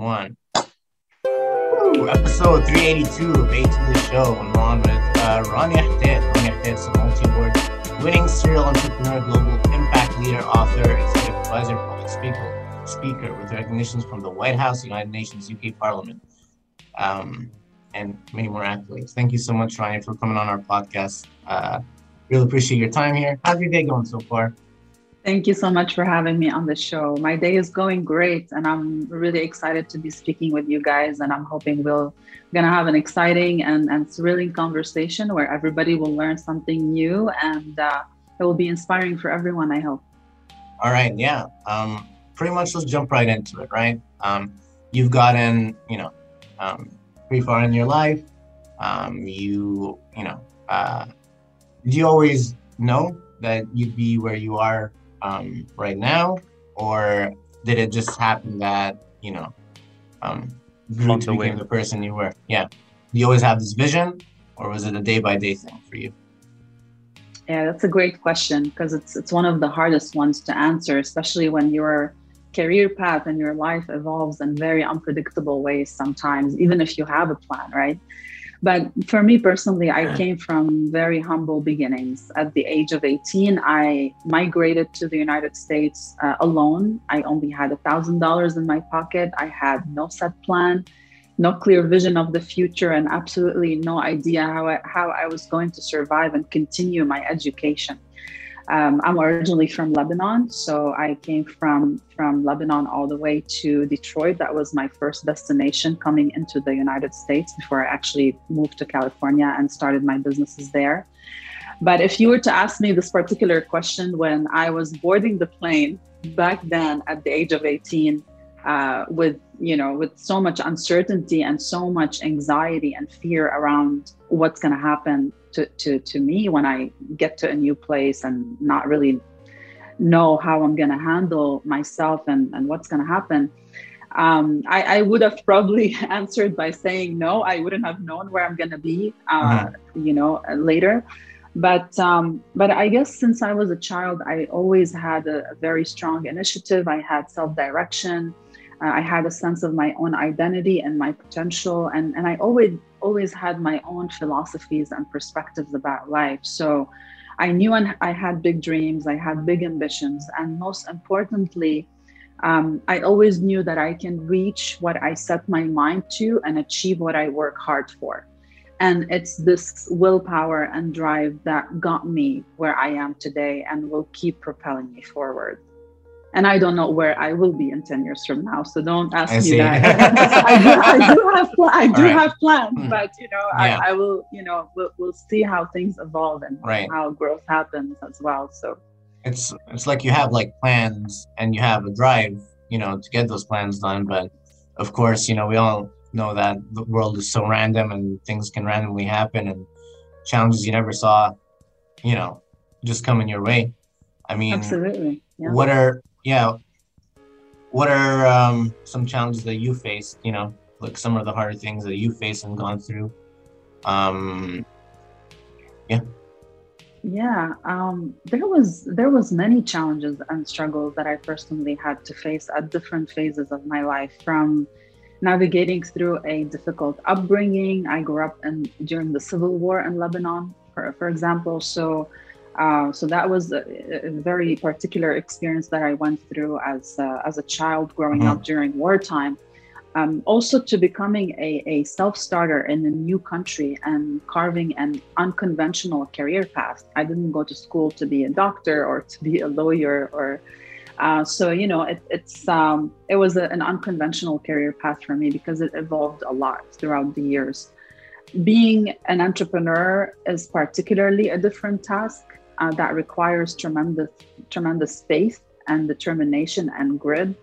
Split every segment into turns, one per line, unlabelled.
one. Episode 382 of A to the Show. I'm on with uh, Ron Yahted. Ron Yahted is a multi-award winning serial entrepreneur, global impact leader, author, executive advisor, public speaker, speaker with recognitions from the White House, United Nations, UK Parliament, um, and many more accolades. Thank you so much, Ryan, for coming on our podcast. Uh, really appreciate your time here. How's your day going so far?
Thank you so much for having me on the show. My day is going great, and I'm really excited to be speaking with you guys. And I'm hoping we'll gonna have an exciting and, and thrilling conversation where everybody will learn something new, and uh, it will be inspiring for everyone. I hope.
All right, yeah. Um, pretty much, let's jump right into it. Right, um, you've gotten, you know, um, pretty far in your life. Um, you, you know, uh, did you always know that you'd be where you are um, right now, or did it just happen that you know um, grew to become the person you were? Yeah, do you always have this vision, or was it a day by day thing for you?
Yeah, that's a great question because it's it's one of the hardest ones to answer, especially when your career path and your life evolves in very unpredictable ways sometimes, even if you have a plan, right? But for me personally, I came from very humble beginnings. At the age of 18, I migrated to the United States uh, alone. I only had $1,000 in my pocket. I had no set plan, no clear vision of the future, and absolutely no idea how I, how I was going to survive and continue my education. Um, I'm originally from Lebanon, so I came from from Lebanon all the way to Detroit. That was my first destination coming into the United States before I actually moved to California and started my businesses there. But if you were to ask me this particular question when I was boarding the plane back then at the age of 18, uh, with you know with so much uncertainty and so much anxiety and fear around what's going to happen to, to, to me when I get to a new place and not really know how I'm going to handle myself and, and what's going to happen. Um, I, I, would have probably answered by saying no. I wouldn't have known where I'm going to be, uh, mm-hmm. you know, later. But um, but I guess since I was a child, I always had a, a very strong initiative. I had self direction. Uh, I had a sense of my own identity and my potential, and and I always always had my own philosophies and perspectives about life. So I knew I had big dreams, I had big ambitions, and most importantly, um, I always knew that I can reach what I set my mind to and achieve what I work hard for. And it's this willpower and drive that got me where I am today and will keep propelling me forward and I don't know where I will be in 10 years from now. So don't ask I me see. that. I, do, I, do, have, pl- I do right. have plans, mm. but you know, yeah. I, I, will, you know, we'll, we'll see how things evolve and right. how growth happens as well. So
it's, it's like you have like plans and you have a drive, you know, to get those plans done. But of course, you know, we all know that the world is so random and things can randomly happen and challenges you never saw, you know, just coming your way. I mean,
absolutely.
Yeah. What are yeah, what are um, some challenges that you faced? You know, like some of the harder things that you faced and gone through. Um, yeah.
Yeah, um, there was there was many challenges and struggles that I personally had to face at different phases of my life. From navigating through a difficult upbringing, I grew up in during the civil war in Lebanon, for for example. So uh, so that was a, a, very particular experience that I went through as a, as a child growing mm-hmm. up during wartime. Um, also to becoming a, a self-starter in a new country and carving an unconventional career path. I didn't go to school to be a doctor or to be a lawyer or uh, so you know it, it's um, it was a, an unconventional career path for me because it evolved a lot throughout the years. Being an entrepreneur is particularly a different task uh, that requires tremendous tremendous faith and determination and grit.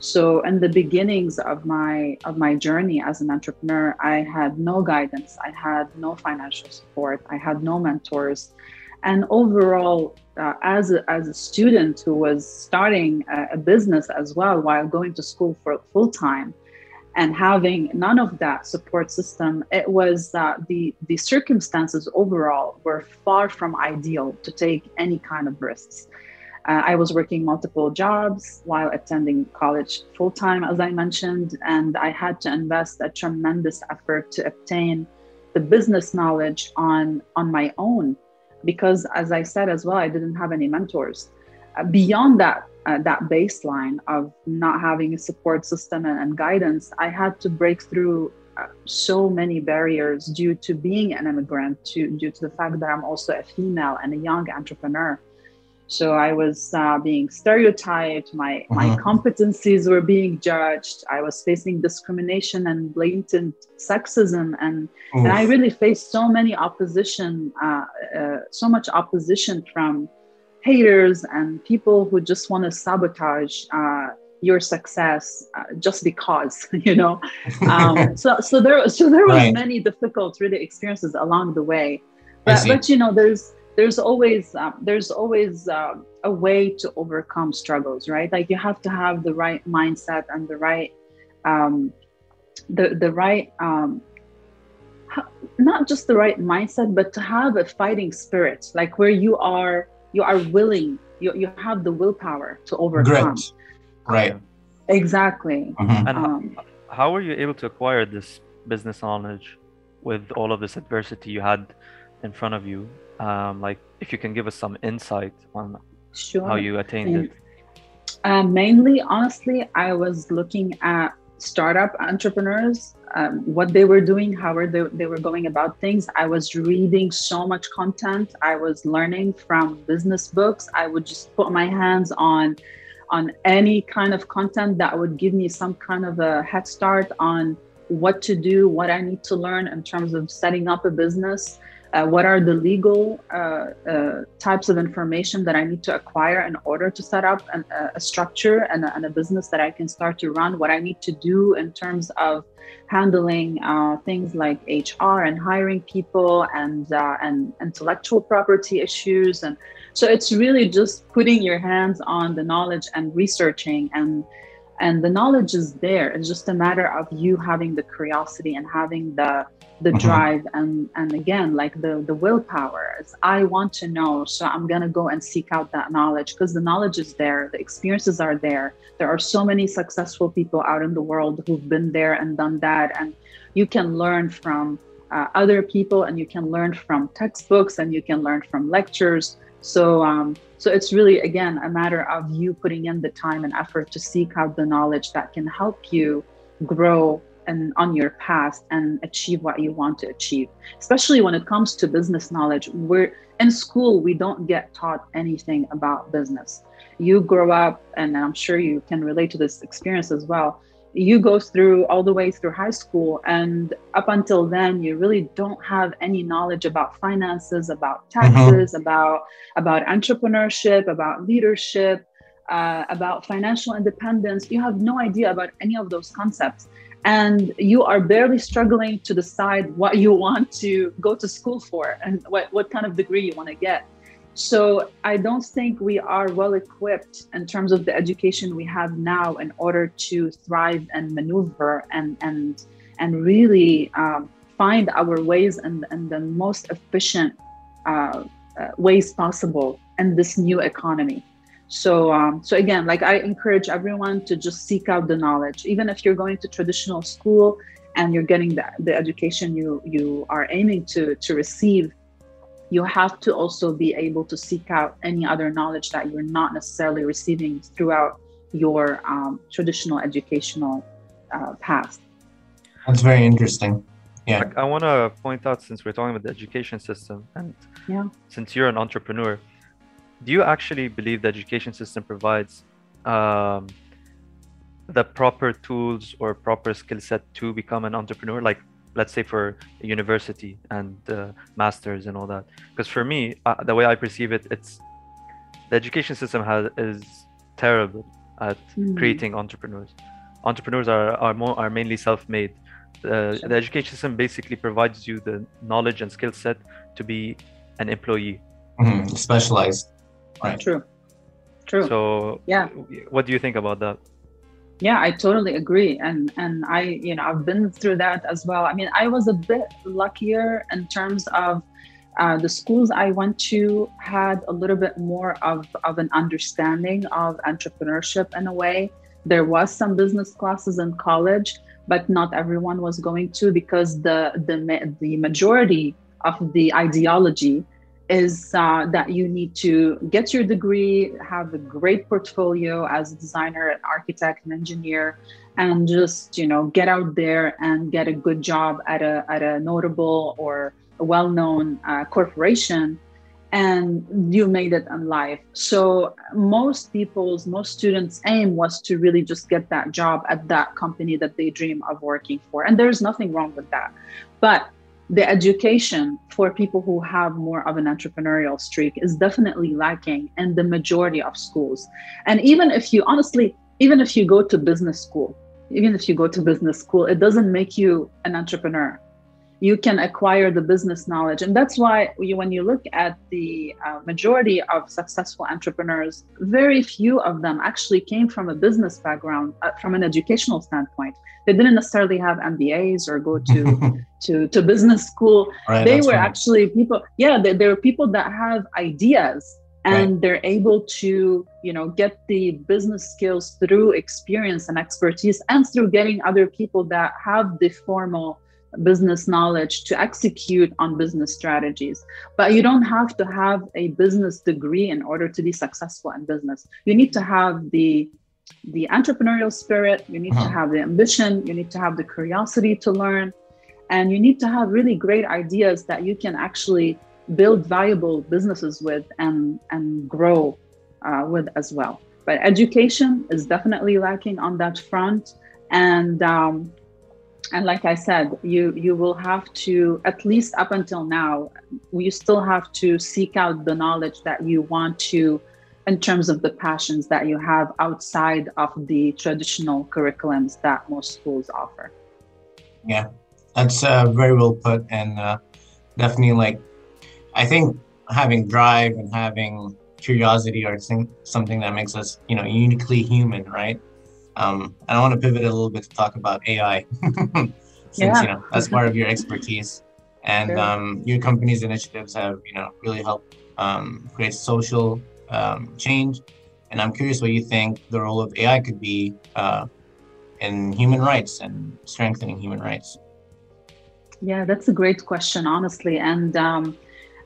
So in the beginnings of my of my journey as an entrepreneur i had no guidance i had no financial support i had no mentors. And overall uh, as, a, as a student who was starting a, a business as well while going to school for full time and having none of that support system, it was uh, the the circumstances overall were far from ideal to take any kind of risks. Uh, I was working multiple jobs while attending college full time, as I mentioned, and I had to invest a tremendous effort to obtain the business knowledge on on my own, because as I said as well, I didn't have any mentors. Beyond that, uh, that baseline of not having a support system and, and guidance, I had to break through uh, so many barriers due to being an immigrant, to, due to the fact that I'm also a female and a young entrepreneur. So I was uh, being stereotyped. My uh-huh. my competencies were being judged. I was facing discrimination and blatant sexism, and and I really faced so many opposition, uh, uh, so much opposition from haters and people who just want to sabotage uh, your success uh, just because you know. Um, so so there so there was right. many difficult really experiences along the way, but but you know there's there's always um, there's always uh, a way to overcome struggles right like you have to have the right mindset and the right um, the the right um, not just the right mindset but to have a fighting spirit like where you are you are willing you, you have the willpower to overcome
Grit. right
exactly
mm-hmm. and um, how were you able to acquire this business knowledge with all of this adversity you had in front of you um, like if you can give us some insight on sure. how you attained it
uh, mainly honestly i was looking at startup entrepreneurs um, what they were doing how were they, they were going about things. I was reading so much content. I was learning from business books. I would just put my hands on on any kind of content that would give me some kind of a head start on what to do what i need to learn in terms of setting up a business uh, what are the legal uh, uh, types of information that I need to acquire in order to set up an, a structure and a, and a, business that I can start to run, what I need to do in terms of handling uh, things like HR and hiring people and, uh, and intellectual property issues. And so it's really just putting your hands on the knowledge and researching and and the knowledge is there. It's just a matter of you having the curiosity and having the the mm-hmm. drive and and again like the the willpower i want to know so i'm going to go and seek out that knowledge because the knowledge is there the experiences are there there are so many successful people out in the world who've been there and done that and you can learn from uh, other people and you can learn from textbooks and you can learn from lectures so um, so it's really again a matter of you putting in the time and effort to seek out the knowledge that can help you grow and on your past and achieve what you want to achieve especially when it comes to business knowledge we're in school we don't get taught anything about business you grow up and i'm sure you can relate to this experience as well you go through all the way through high school and up until then you really don't have any knowledge about finances about mm-hmm. taxes mm-hmm. about about entrepreneurship about leadership uh, about financial independence you have no idea about any of those concepts and you are barely struggling to decide what you want to go to school for and what, what kind of degree you want to get. So I don't think we are well equipped in terms of the education we have now in order to thrive and maneuver and and and really um, find our ways and, and the most efficient uh, uh, ways possible in this new economy. So, um, so again, like I encourage everyone to just seek out the knowledge, even if you're going to traditional school and you're getting the, the education you you are aiming to to receive. You have to also be able to seek out any other knowledge that you're not necessarily receiving throughout your um, traditional educational uh, path.
That's very interesting. Yeah.
I, I want to point out since we're talking about the education system and yeah. since you're an entrepreneur, do you actually believe the education system provides um, the proper tools or proper skill set to become an entrepreneur like let's say for a university and uh, masters and all that because for me uh, the way i perceive it it's the education system has is terrible at mm. creating entrepreneurs entrepreneurs are are more are mainly self-made uh, sure. the education system basically provides you the knowledge and skill set to be an employee
mm-hmm. specialized
Right. True. True.
So yeah, what do you think about that?
Yeah, I totally agree, and and I you know I've been through that as well. I mean, I was a bit luckier in terms of uh, the schools I went to had a little bit more of, of an understanding of entrepreneurship in a way. There was some business classes in college, but not everyone was going to because the the, the majority of the ideology is uh, that you need to get your degree, have a great portfolio as a designer, an architect, an engineer, and just you know get out there and get a good job at a at a notable or a well-known uh, corporation and you made it in life. So most people's most students aim was to really just get that job at that company that they dream of working for and there's nothing wrong with that. But the education for people who have more of an entrepreneurial streak is definitely lacking in the majority of schools. And even if you honestly even if you go to business school even if you go to business school it doesn't make you an entrepreneur you can acquire the business knowledge. And that's why you, when you look at the uh, majority of successful entrepreneurs, very few of them actually came from a business background, uh, from an educational standpoint. They didn't necessarily have MBAs or go to to, to business school. Right, they were right. actually people, yeah, they, they were people that have ideas and right. they're able to you know get the business skills through experience and expertise and through getting other people that have the formal business knowledge to execute on business strategies. But you don't have to have a business degree in order to be successful in business. You need to have the the entrepreneurial spirit, you need uh-huh. to have the ambition, you need to have the curiosity to learn, and you need to have really great ideas that you can actually build valuable businesses with and and grow uh, with as well. But education is definitely lacking on that front, and um, and like i said you you will have to at least up until now you still have to seek out the knowledge that you want to in terms of the passions that you have outside of the traditional curriculums that most schools offer.
Yeah that's uh, very well put and uh, definitely like i think having drive and having curiosity are something that makes us you know uniquely human right um, and I want to pivot a little bit to talk about AI, since yeah. you know that's part of your expertise, and sure. um, your company's initiatives have you know really helped um, create social um, change. And I'm curious what you think the role of AI could be uh, in human rights and strengthening human rights.
Yeah, that's a great question, honestly, and um,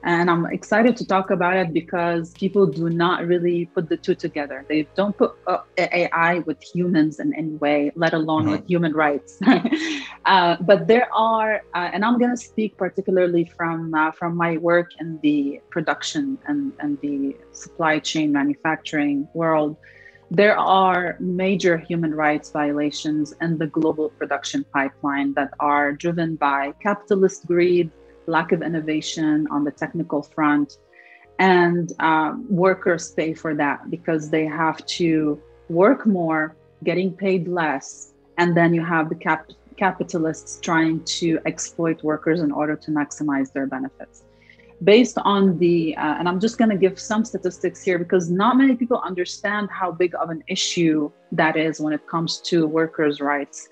and I'm excited to talk about it because people do not really put the two together. They don't put uh, AI with humans in any way, let alone mm-hmm. with human rights. uh, but there are, uh, and I'm going to speak particularly from uh, from my work in the production and, and the supply chain manufacturing world. There are major human rights violations in the global production pipeline that are driven by capitalist greed lack of innovation on the technical front. And um, workers pay for that because they have to work more, getting paid less. And then you have the cap- capitalists trying to exploit workers in order to maximize their benefits. Based on the, uh, and I'm just going to give some statistics here because not many people understand how big of an issue that is when it comes to workers' rights.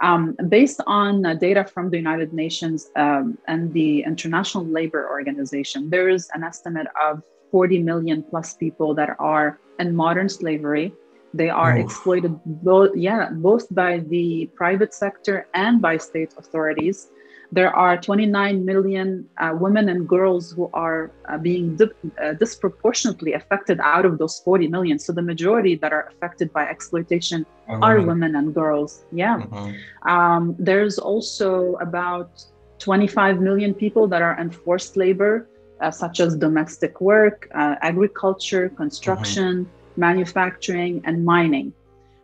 Um, based on uh, data from the United Nations um, and the International Labor Organization, there is an estimate of 40 million plus people that are in modern slavery. They are Oof. exploited both, yeah, both by the private sector and by state authorities there are 29 million uh, women and girls who are uh, being uh, disproportionately affected out of those 40 million. So the majority that are affected by exploitation are women and girls. Yeah. Mm-hmm. Um, there's also about 25 million people that are in forced labor, uh, such as domestic work, uh, agriculture, construction, mm-hmm. manufacturing, and mining.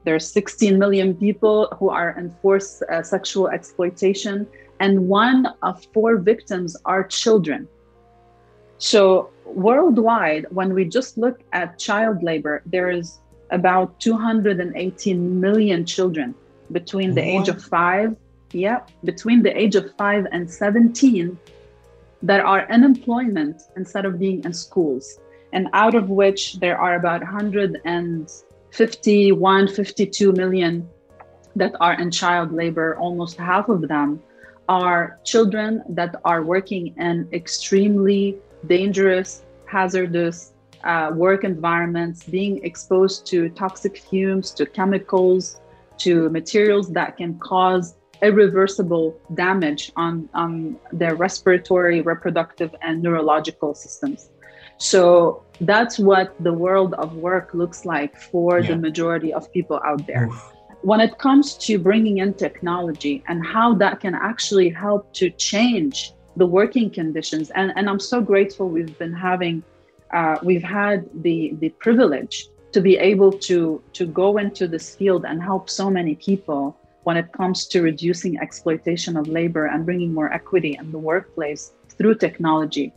There's 16 million people who are in forced uh, sexual exploitation and one of four victims are children. So, worldwide, when we just look at child labor, there is about 218 million children between the age of five, yeah, between the age of five and 17 that are unemployment instead of being in schools. And out of which there are about 151, 52 million that are in child labor, almost half of them are children that are working in extremely dangerous, hazardous uh, work environments, being exposed to toxic fumes, to chemicals, to materials that can cause irreversible damage on, on their respiratory, reproductive, and neurological systems. So that's what the world of work looks like for yeah. the majority of people out there. Oof. When it comes to bringing in technology and how that can actually help to change the working conditions, and, and I'm so grateful we've been having, uh, we've had the, the privilege to be able to, to go into this field and help so many people when it comes to reducing exploitation of labor and bringing more equity in the workplace through technology.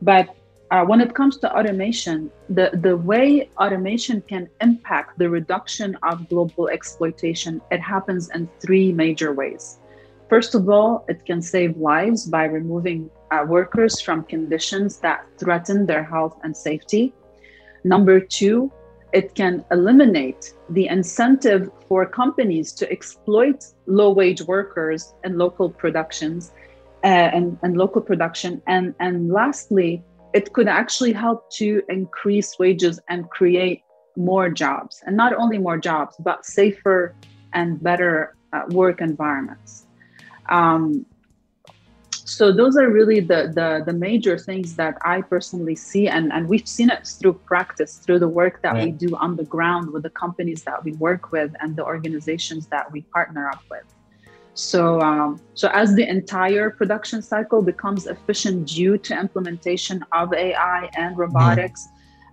But uh, when it comes to automation, the, the way automation can impact the reduction of global exploitation, it happens in three major ways. First of all, it can save lives by removing uh, workers from conditions that threaten their health and safety. Number two, it can eliminate the incentive for companies to exploit low wage workers in local productions uh, and, and local production. And, and lastly, it could actually help to increase wages and create more jobs. And not only more jobs but safer and better uh, work environments. Um, so those are really the, the, the major things that i personally see. And, and we've seen it through practice through the work that right. we do on the ground with the companies that we work with and the organizations that we partner up with so, um, so as the entire production cycle becomes efficient due to implementation of AI and robotics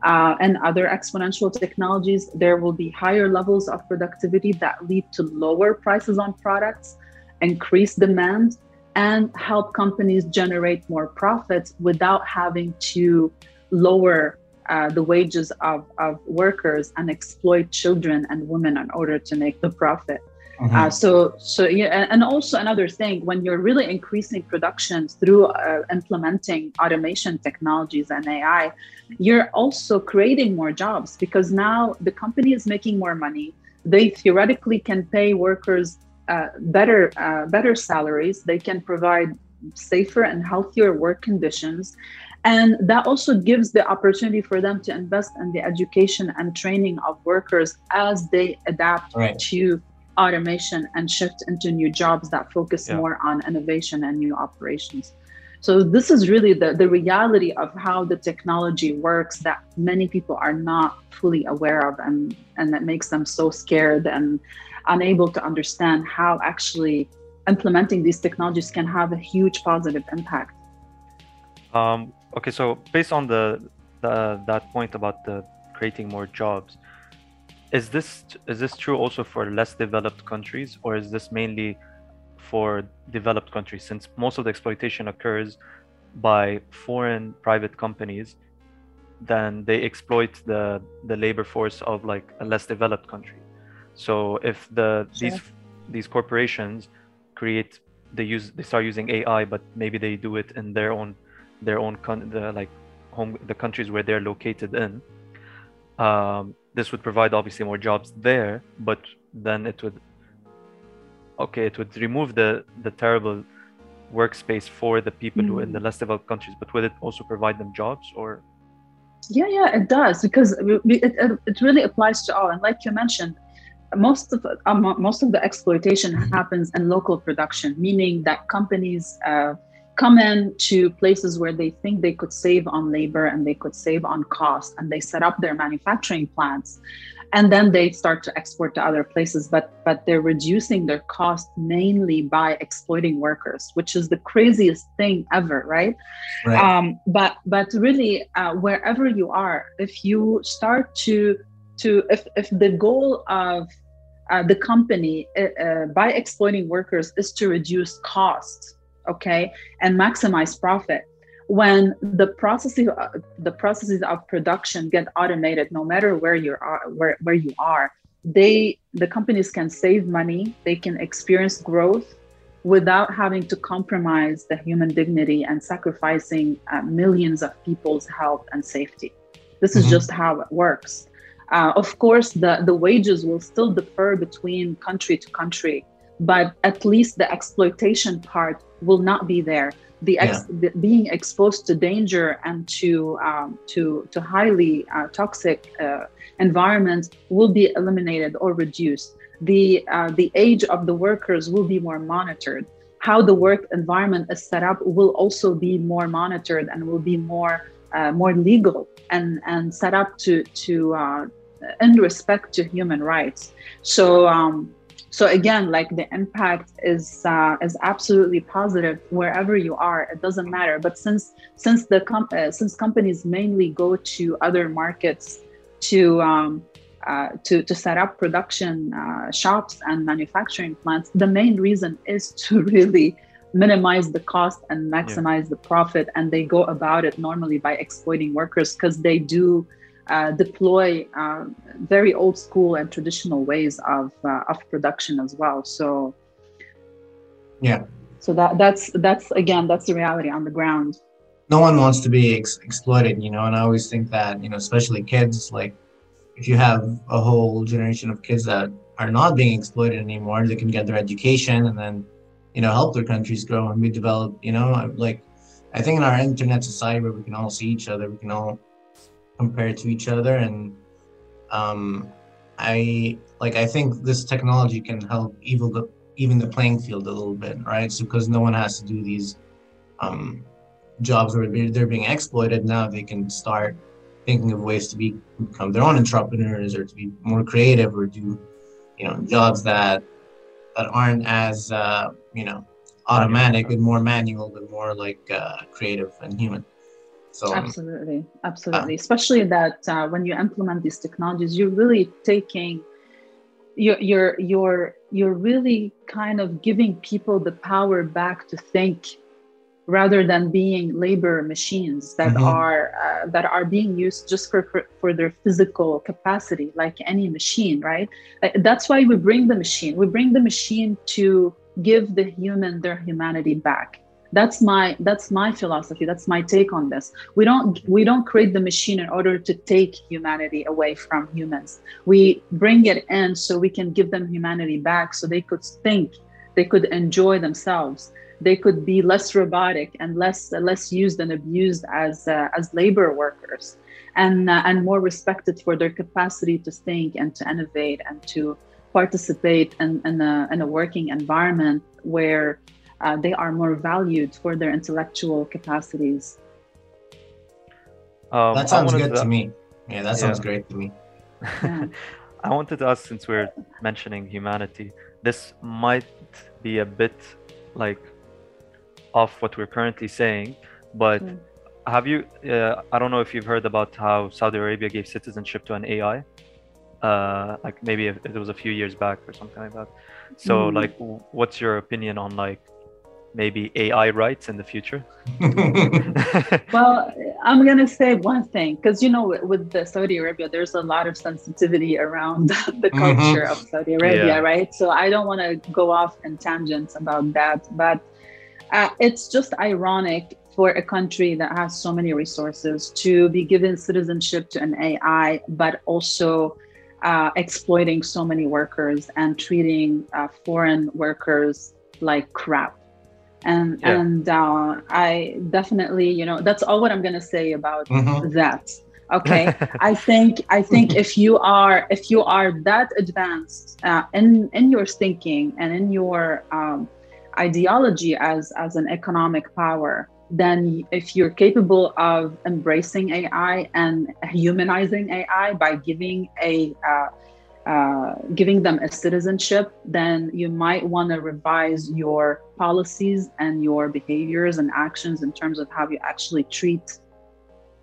mm-hmm. uh, and other exponential technologies, there will be higher levels of productivity that lead to lower prices on products, increase demand, and help companies generate more profits without having to lower uh, the wages of, of workers and exploit children and women in order to make the profit. Mm-hmm. Uh, so, so yeah, and also another thing, when you're really increasing production through uh, implementing automation technologies and AI, you're also creating more jobs because now the company is making more money. They theoretically can pay workers uh, better, uh, better salaries. They can provide safer and healthier work conditions. And that also gives the opportunity for them to invest in the education and training of workers as they adapt right. to automation and shift into new jobs that focus yeah. more on innovation and new operations. So this is really the, the reality of how the technology works that many people are not fully aware of and, and that makes them so scared and unable to understand how actually implementing these technologies can have a huge positive impact.
Um, okay, so based on the, the that point about the creating more jobs, is this is this true also for less developed countries or is this mainly for developed countries since most of the exploitation occurs by foreign private companies then they exploit the the labor force of like a less developed country so if the sure. these these corporations create they use they start using ai but maybe they do it in their own their own con- the like home the countries where they're located in um, this would provide obviously more jobs there, but then it would okay, it would remove the the terrible workspace for the people mm. who in the mm. less developed countries, but would it also provide them jobs or?
Yeah, yeah, it does because it, it, it really applies to all. And like you mentioned, most of um, most of the exploitation happens in local production, meaning that companies. Uh, come in to places where they think they could save on labor and they could save on cost and they set up their manufacturing plants and then they start to export to other places but but they're reducing their cost mainly by exploiting workers which is the craziest thing ever right, right. Um, but but really uh, wherever you are if you start to to if, if the goal of uh, the company uh, uh by exploiting workers is to reduce costs okay and maximize profit. When the processes uh, the processes of production get automated no matter where you are where, where you are they the companies can save money they can experience growth without having to compromise the human dignity and sacrificing uh, millions of people's health and safety. This is mm-hmm. just how it works. Uh, of course the, the wages will still differ between country to country but at least the exploitation part will not be there. The, ex- yeah. the being exposed to danger and to um, to to highly uh, toxic uh, environments will be eliminated or reduced. The uh, the age of the workers will be more monitored. How the work environment is set up will also be more monitored and will be more uh, more legal and and set up to to uh, in respect to human rights. So um, so again like the impact is uh, is absolutely positive wherever you are. It doesn't matter. But since since the com- uh, since companies mainly go to other markets to um, uh, to, to set up production uh, shops and manufacturing plants the main reason is to really minimize the cost and maximize yeah. the profit. And they go about it normally by exploiting workers because they do uh, deploy uh, very old school and traditional ways of uh, of production as well. So
yeah.
So that that's that's again that's the reality on the ground.
No one wants to be ex- exploited, you know, and I always think that you know, especially kids, like if you have a whole generation of kids that are not being exploited anymore, they can get their education and then you know help their countries grow and be developed. You know, like I think in our internet society where we can all see each other, we can all compared to each other and um, i like i think this technology can help even the even the playing field a little bit right? So because no one has to do these um, jobs where they're being exploited now they can start thinking of ways to be, become their own entrepreneurs or to be more creative or do you know jobs that that aren't as uh, you know automatic and more manual but more like uh, creative and human
so absolutely, absolutely. Uh, Especially that uh, when you implement these technologies, you're really taking you're you're you're you're really kind of giving people the power back to think rather than being labor machines that mm-hmm. are uh, that are being used just for, for, for their physical capacity like any machine right uh, that's why we bring the machine we bring the machine to give the human their humanity back that's my that's my philosophy. That's my take on this. We don't we don't create the machine in order to take humanity away from humans. We bring it in so we can give them humanity back so they could think they could enjoy themselves. They could be less robotic and less less used and abused as uh, as labor workers and uh, and more respected for their capacity to think and to innovate and to participate in, in, a, in a working environment where uh, they are more valued for their intellectual capacities.
Um, that sounds good to, to, me. Yeah, that sounds yeah. great to me.
Yeah. I wanted to ask, since we're mentioning humanity, this might be a bit like off what we're currently saying, but mm. have you? Uh, I don't know if you've heard about how Saudi Arabia gave citizenship to an AI. Uh, like maybe it was a few years back or something like that. So, mm. like, what's your opinion on like maybe AI rights in the future?
well, I'm going to say one thing because, you know, with the Saudi Arabia, there's a lot of sensitivity around the mm-hmm. culture mm-hmm. of Saudi Arabia, yeah. right? So I don't want to go off in tangents about that. But uh, it's just ironic for a country that has so many resources to be given citizenship to an AI, but also uh, exploiting so many workers and treating uh, foreign workers like crap and yeah. and uh, i definitely you know that's all what i'm going to say about mm-hmm. that okay i think i think if you are if you are that advanced uh, in in your thinking and in your um, ideology as as an economic power then if you're capable of embracing ai and humanizing ai by giving a uh, uh, giving them a citizenship, then you might want to revise your policies and your behaviors and actions in terms of how you actually treat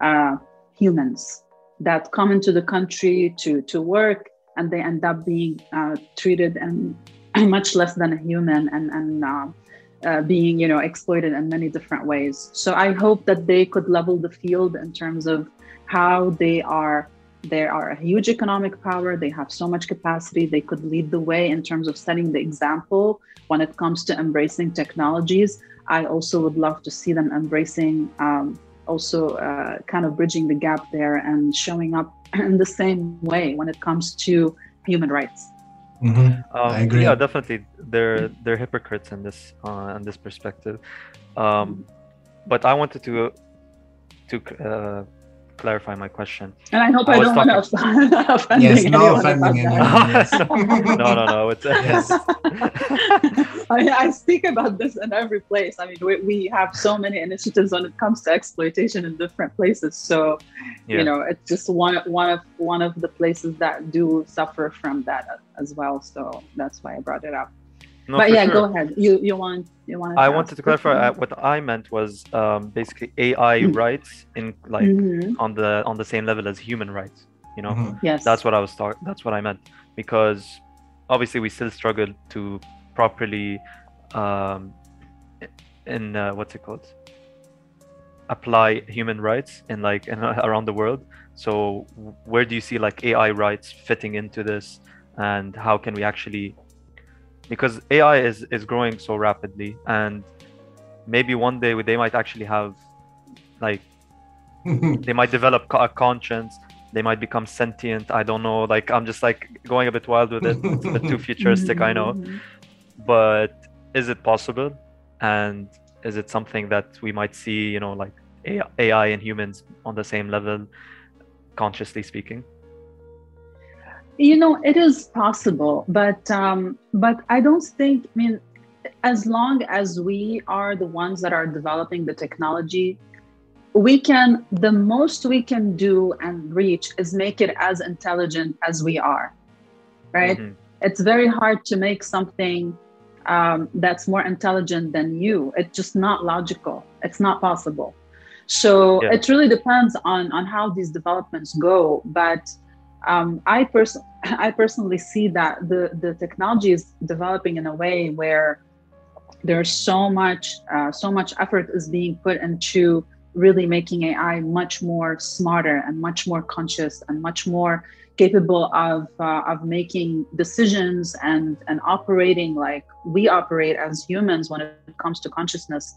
uh, humans that come into the country to, to work and they end up being uh, treated and much less than a human and, and uh, uh, being you know exploited in many different ways. So i hope that they could level the field in terms of how they are they are a huge economic power. They have so much capacity. They could lead the way in terms of setting the example when it comes to embracing technologies. I also would love to see them embracing, um, also uh, kind of bridging the gap there and showing up in the same way when it comes to human rights.
Mm-hmm. Um, I agree.
Yeah, definitely. They're they're hypocrites in this uh, in this perspective. Um, but I wanted to to uh, clarify my question.
And I hope I, I don't talking... want to offend yes, no offending anyone.
yes. no, no, no. It's, yes.
I, I, speak about this in every place. I mean, we, we have so many initiatives when it comes to exploitation in different places. So, yeah. you know, it's just one one of one of the places that do suffer from that as well. So that's why I brought it up. No, but yeah, sure. go ahead. You you want you want.
I wanted to clarify. Uh, what I meant was um, basically AI mm-hmm. rights in like mm-hmm. on the on the same level as human rights. You know.
Mm-hmm. Yes.
That's what I was talking. That's what I meant because obviously we still struggle to properly um, in uh, what's it called apply human rights in like in, around the world so where do you see like ai rights fitting into this and how can we actually because AI is is growing so rapidly, and maybe one day they might actually have like they might develop a conscience they might become sentient i don't know like i'm just like going a bit wild with it. It's a bit too futuristic i know. Mm-hmm. But is it possible? And is it something that we might see you know like ai and humans on the same level consciously speaking
you know it is possible but um but i don't think i mean as long as we are the ones that are developing the technology we can the most we can do and reach is make it as intelligent as we are right mm-hmm. it's very hard to make something um, that's more intelligent than you it's just not logical it's not possible so yeah. it really depends on on how these developments go but um, I pers- I personally see that the the technology is developing in a way where there's so much uh, so much effort is being put into really making AI much more smarter and much more conscious and much more capable of uh, of making decisions and and operating like we operate as humans when it comes to consciousness.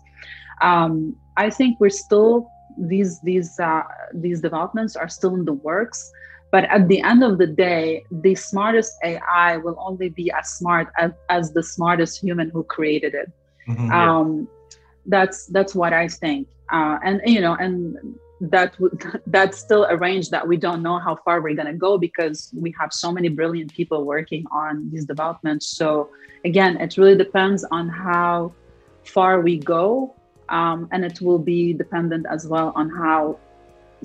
Um, I think we're still these these uh, these developments are still in the works but at the end of the day, the smartest AI will only be as smart as, as the smartest human who created it. Mm-hmm, yeah. um, that's that's what I think. Uh, and you know, and that that's still a range that we don't know how far we're going to go because we have so many brilliant people working on these developments. So again, it really depends on how far we go, um, and it will be dependent as well on how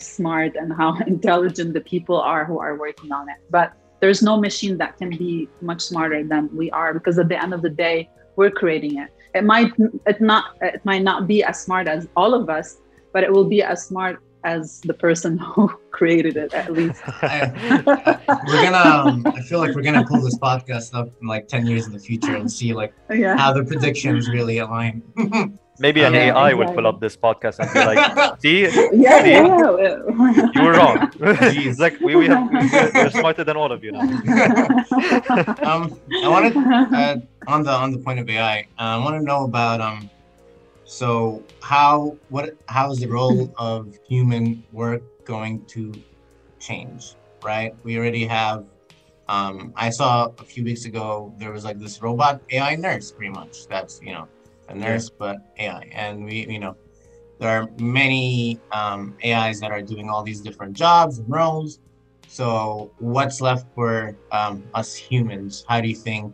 smart and how intelligent the people are who are working on it. But there's no machine that can be much smarter than we are because at the end of the day, we're creating it. It might it not it might not be as smart as all of us, but it will be as smart as the person who created it at least.
I, we're gonna. Um, I feel like we're gonna pull this podcast up in like ten years in the future and see like yeah. how the predictions really align.
Maybe an AI exactly. would pull up this podcast and be like, "See, yeah, see? Yeah. you were wrong. it's like we, we have we're smarter than all of you now."
um, I wanted uh, on the on the point of AI, uh, I want to know about um, so how what how is the role of human work going to change? Right, we already have. Um, I saw a few weeks ago there was like this robot AI nurse, pretty much. That's you know a nurse, but AI. And we, you know, there are many um, AIs that are doing all these different jobs and roles. So what's left for um, us humans? How do you think?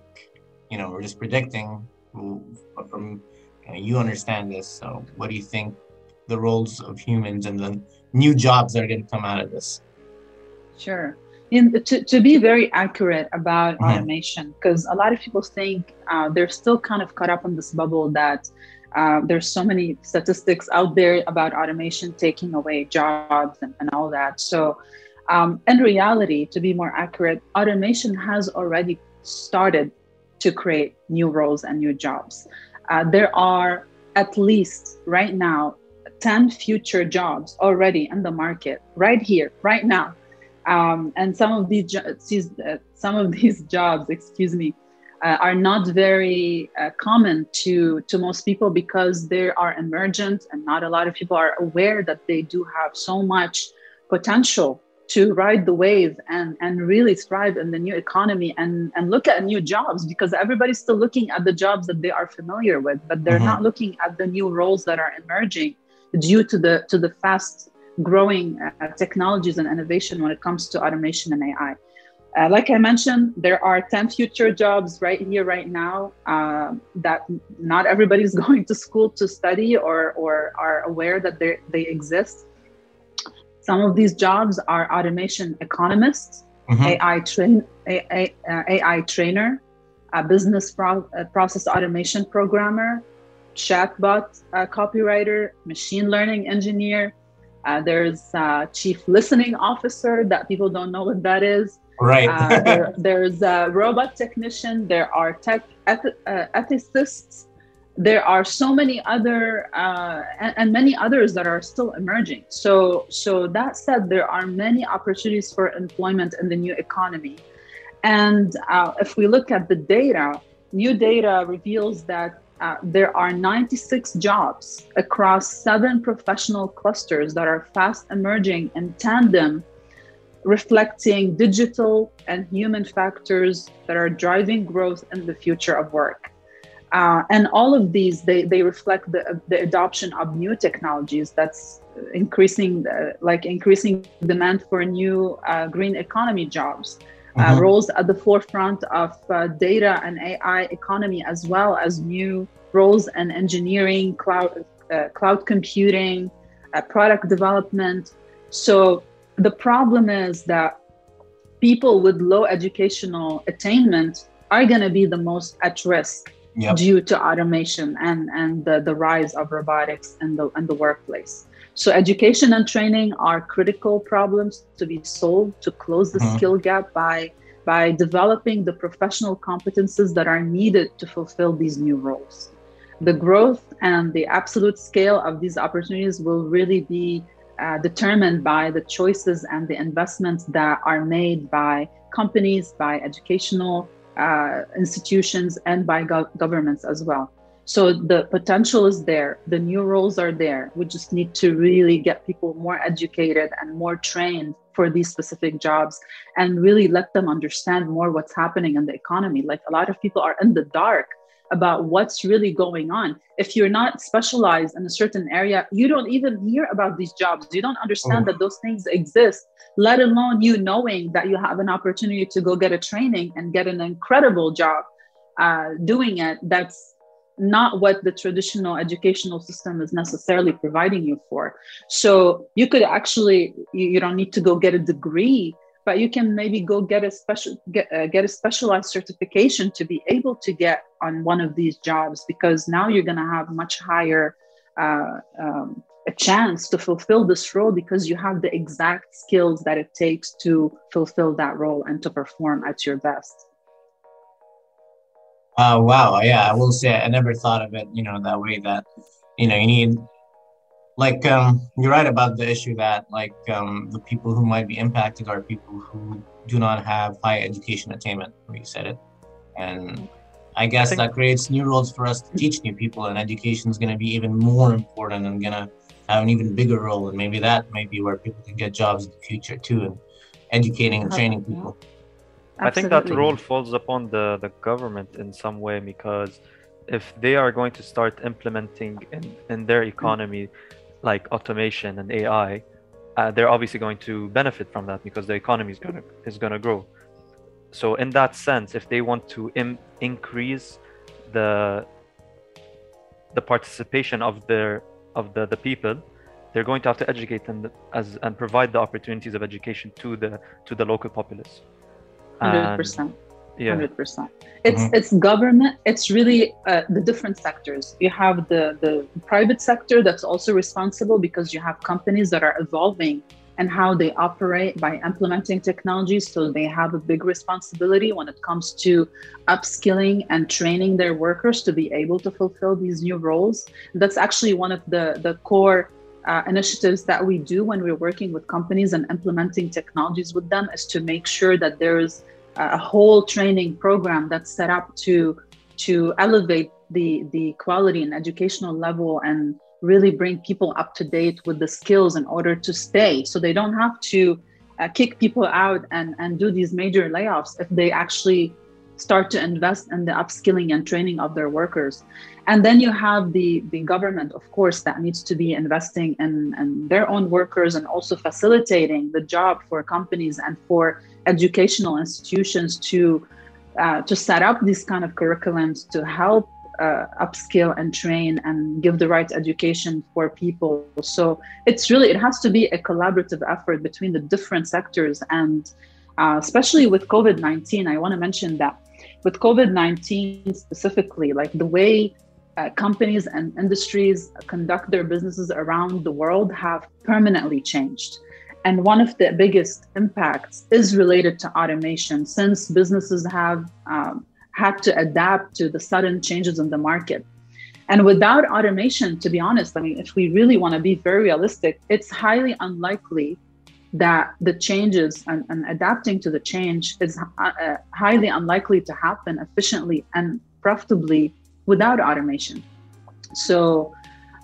You know, we're just predicting. From you, know, you understand this, so what do you think the roles of humans and the new jobs that are going to come out of this?
Sure in, to, to be very accurate about mm-hmm. automation because a lot of people think uh, they're still kind of caught up in this bubble that uh, there's so many statistics out there about automation taking away jobs and, and all that. So um, in reality to be more accurate automation has already started to create new roles and new jobs. Uh, there are at least right now 10 future jobs already in the market right here right now um, and some of these uh, some of these jobs, excuse me, uh, are not very uh, common to to most people because they are emergent, and not a lot of people are aware that they do have so much potential to ride the wave and and really thrive in the new economy and and look at new jobs because everybody's still looking at the jobs that they are familiar with but they're mm-hmm. not looking at the new roles that are emerging due to the to the fast growing uh, technologies and innovation when it comes to automation and ai uh, like I mentioned, there are 10 future jobs right here, right now, uh, that not everybody's going to school to study or, or are aware that they exist. Some of these jobs are automation economists, mm-hmm. AI, train, AI, uh, AI trainer, a business pro- a process automation programmer, chatbot uh, copywriter, machine learning engineer. Uh, there's a chief listening officer that people don't know what that is.
Right. uh,
there, there's a robot technician. There are tech eth- uh, ethicists there are so many other uh, and, and, many others that are still emerging so so that said there are many opportunities for employment in the new economy and uh, if we look at the data new data reveals that uh, there are 96 jobs across seven professional clusters that are fast emerging in tandem reflecting digital and human factors that are driving growth in the future of work uh, and all of these, they, they reflect the, the adoption of new technologies that's increasing, like increasing demand for new uh, green economy jobs. Uh, mm-hmm. roles at the forefront of uh, data and AI economy, as well as new roles in engineering, cloud, uh, cloud computing, product development. So the problem is that people with low educational attainment are going to be the most at risk yep. due to automation and and the, the rise of robotics in the in the workplace so education and training are critical problems to be solved to close the mm-hmm. skill gap by by developing the professional competences that are needed to fulfill these new roles the growth and the absolute scale of these opportunities will really be uh, determined by the choices and the investments that are made by companies, by educational uh, institutions and by go- governments as well. So the potential is there. The new roles are there. We just need to really get people more educated and more trained for these specific jobs and really let them understand more what's happening in the economy. Like a lot of people are in the dark about what's really going on. If you're not specialized in a certain area, you don't even hear about these jobs. You don't understand oh. that those things exist, let alone you knowing that you have an opportunity to go get a training and get an incredible job uh, doing it. That's not what the traditional educational system is necessarily providing you for. So you could actually, you, you don't need to go get a degree but you can maybe go get a special get, uh, get a specialized certification to be able to get on one of these jobs because now you're going to have much higher uh, um, a chance to fulfill this role because you have the exact skills that it takes to fulfill that role and to perform at your best
uh, wow. Yeah i will say i never thought of it you know that way that you know you need like um, you're right about the issue that like um, the people who might be impacted are people who do not have high education attainment you said it. And i guess I that creates new roles for us to teach new people and education is going to be even more important and going to have an even bigger role and maybe that may be where people can get jobs in the future too and educating and training people
i think that role falls upon the, the government in some way because if they are going to start implementing in, in their economy like automation and AI, uh, they're obviously going to benefit from that because the economy is gonna is gonna grow. So in that sense, if they want to Im- increase the the participation of their of the, the people, they're going to have to educate them as and provide the opportunities of education to the to the local populace.
Hundred percent. yeah. 100% it's mm-hmm. it's government it's really uh, the different sectors. You have the the private sector that's also responsible because you have companies that are evolving and how they operate by implementing technologies so they have a big responsibility when it comes to upskilling and training their workers to be able to fulfill these new roles. That's actually one of the the core uh, initiatives that we do when we're working with companies and implementing technologies with them is to make sure that there's a whole training program that's set up to to elevate the the quality and educational level and really bring people up to date with the skills in order to stay so they don't have to uh, kick people out and, and do these major layoffs if they actually start to invest in the upskilling and training of their workers. And then you have the, the government, of course, that needs to be investing in, in their own workers and also facilitating the job for companies and for educational institutions to uh, to set up these kind of curriculums to help uh, upskill and train and give the right education for people. So it's really it has to be a collaborative effort between the different sectors and uh, especially with COVID nineteen. I want to mention that with COVID nineteen specifically, like the way uh, companies and industries conduct their businesses around the world have permanently changed. And one of the biggest impacts is related to automation, since businesses have um, had to adapt to the sudden changes in the market. And without automation, to be honest, I mean, if we really want to be very realistic, it's highly unlikely that the changes and, and adapting to the change is uh, uh, highly unlikely to happen efficiently and profitably without automation. So,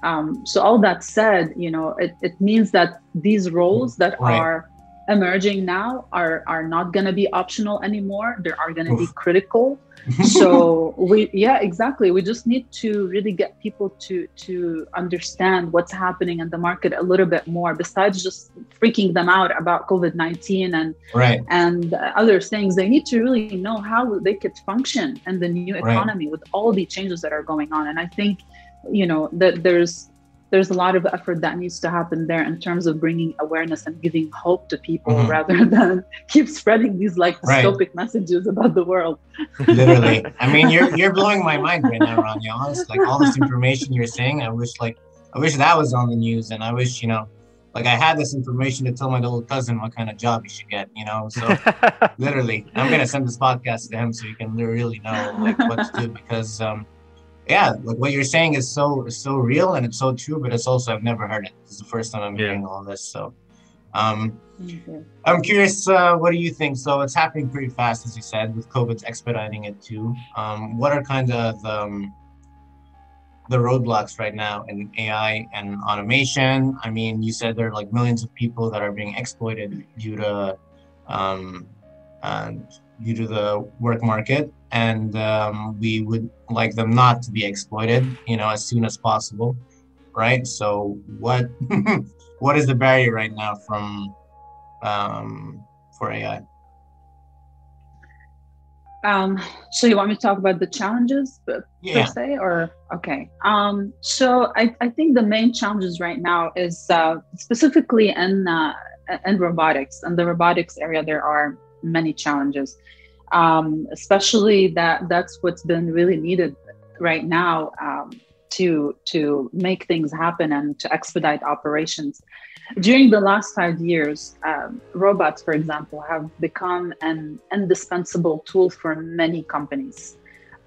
um, so all that said, you know, it, it means that these roles that right. are emerging now are are not going to be optional anymore. They are going to be critical so we yeah exactly. We just need to really get people to to understand what's happening in the market a little bit more besides just freaking them out about covid-19 and
right.
and other things. They need to really know how they could function in the new economy right. with all the changes that are going on. And i think you know that there's there's a lot of effort that needs to happen there in terms of bringing awareness and giving hope to people mm-hmm. rather than keep spreading these like dystopic right. messages about the world.
Literally, I mean, you're you're blowing my mind right now, Rania. Honest, like all this information you're saying, I wish like I wish that was on the news, and I wish you know, like I had this information to tell my little cousin what kind of job he should get. You know, so literally, I'm gonna send this podcast to him so he can really know like what to do because. um yeah, like what you're saying is so is so real and it's so true, but it's also I've never heard it. It's the first time I'm yeah. hearing all this. So um mm-hmm. I'm curious, uh, what do you think? So it's happening pretty fast, as you said, with COVID's expediting it too. Um, what are kind of um, the roadblocks right now in AI and automation? I mean, you said there are like millions of people that are being exploited due to um, uh, due to the work market, and um, we would like them not to be exploited, you know, as soon as possible, right? So, what what is the barrier right now from um, for AI?
Um, so you want me to talk about the challenges yeah. per se, or okay? Um, so I, I think the main challenges right now is uh, specifically in uh, in robotics. In the robotics area, there are many challenges um, especially that that's what's been really needed right now um, to to make things happen and to expedite operations. During the last five years, um, robots, for example, have become an indispensable tool for many companies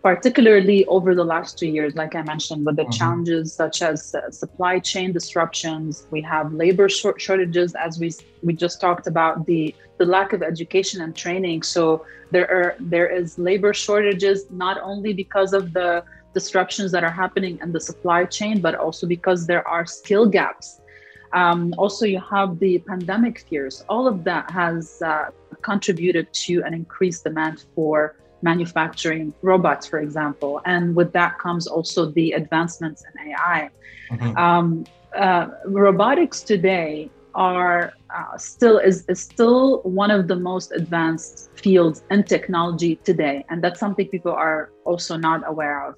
particularly over the last two years, like I mentioned, with the mm-hmm. challenges such as uh, supply chain disruptions, we have labor short- shortages, as we we just talked about the the lack of education and training. So there are there is labor shortages not only because of the disruptions that are happening in the supply chain, but also because there are skill gaps. Um, also, you have the pandemic fears. All of that has uh, contributed to an increased demand for manufacturing robots, for example. And with that comes also the advancements in AI. Mm-hmm. Um, uh, robotics today are uh, still is, is still one of the most advanced fields in technology today, and that's something people are also not aware of.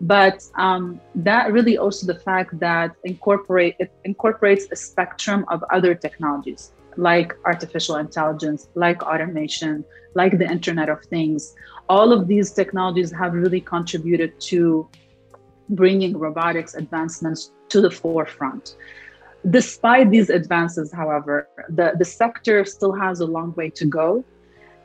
But um, that really also the fact that incorporate it incorporates a spectrum of other technologies like artificial intelligence, like automation, like the Internet of Things. All of these technologies have really contributed to bringing robotics advancements to the forefront. Despite these advances, however, the, the sector still has a long way to go.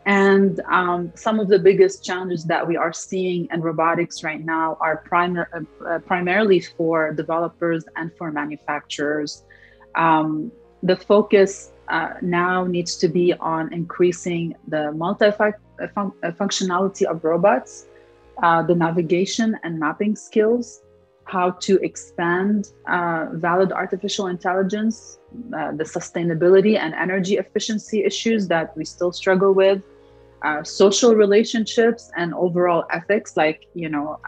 And um, some of the biggest challenges that we are seeing in robotics right now are primar- uh, primarily for developers and for manufacturers. Um, the focus uh, now needs to be on increasing the multi-functionality uh, uh, of robots, uh, the navigation and mapping skills, how to expand uh, valid artificial intelligence, uh, the sustainability and energy efficiency issues that we still struggle with, uh, social relationships and overall ethics. Like you know,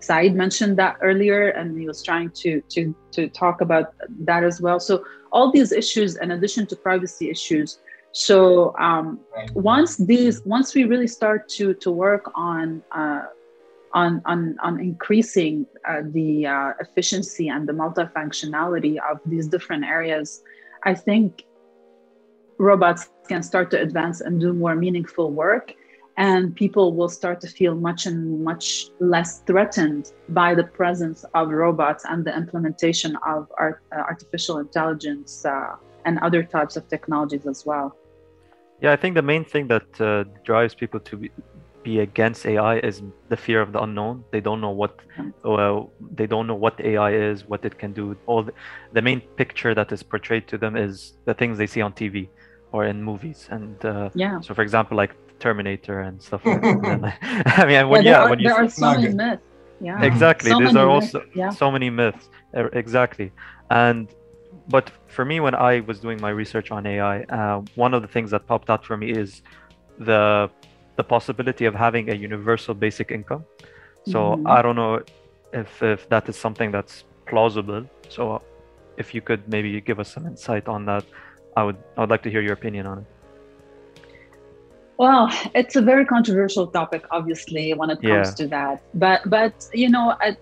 Saeed mentioned that earlier, and he was trying to to to talk about that as well. So all these issues, in addition to privacy issues. So um, once these, once we really start to to work on uh, on, on, on increasing uh, the uh, efficiency and the multifunctionality of these different areas, I think robots can start to advance and do more meaningful work. And people will start to feel much and much less threatened by the presence of robots and the implementation of art, uh, artificial intelligence uh, and other types of technologies as well.
Yeah, I think the main thing that uh, drives people to be, be against AI is the fear of the unknown. They don't know what they don't know what AI is, what it can do. All the, the, main picture that is portrayed to them is the things they see on TV or in movies. And uh,
yeah.
So, for example, like Terminator and stuff like that. I mean, when yeah,
are,
when you
there are so many myths. Yeah.
Exactly.
So
These are
myths.
also
yeah.
so many myths. Exactly. And but for me, when I was doing my research on AI, uh, one of the things that popped out for me is the the possibility of having a universal basic income. So mm-hmm. I don't know if if that is something that's plausible. So if you could maybe give us some insight on that, I would I would like to hear your opinion on it.
Well, it's a very controversial topic, obviously, when it comes yeah. to that. But but you know, I,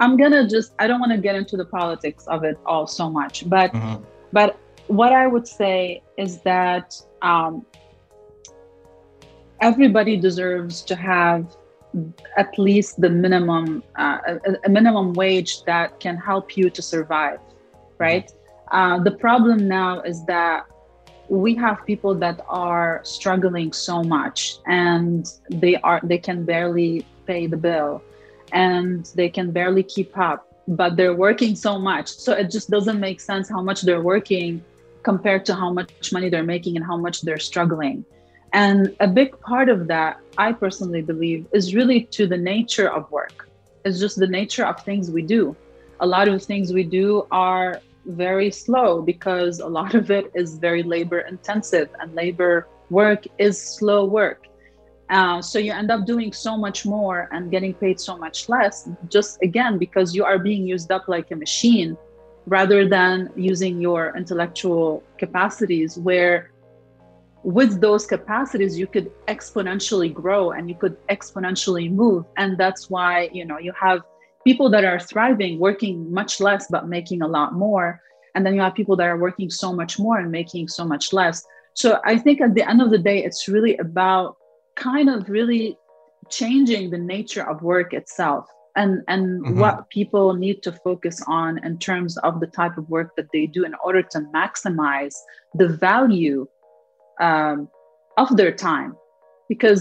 I'm gonna just I don't want to get into the politics of it all so much. But mm-hmm. but what I would say is that um, everybody deserves to have at least the minimum uh, a, a, minimum wage that can help you to survive right uh, the problem now is that we have people that are struggling so much and they are they can barely pay the bill and they can barely keep up but they're working so much so it just doesn't make sense how much they're working compared to how much money they're making and how much they're struggling and a big part of that, I personally believe, is really to the nature of work. It's just the nature of things we do. A lot of things we do are very slow because a lot of it is very labor intensive, and labor work is slow work. Uh, so you end up doing so much more and getting paid so much less, just again, because you are being used up like a machine rather than using your intellectual capacities where with those capacities you could exponentially grow and you could exponentially move and that's why you know you have people that are thriving working much less but making a lot more. And then you have people that are working so much more and making so much less. So i think at the end of the day it's really about kind of really changing the nature of work itself and and mm-hmm. what people need to focus on in terms of the type of work that they do in order to maximize the value um, of their time. Because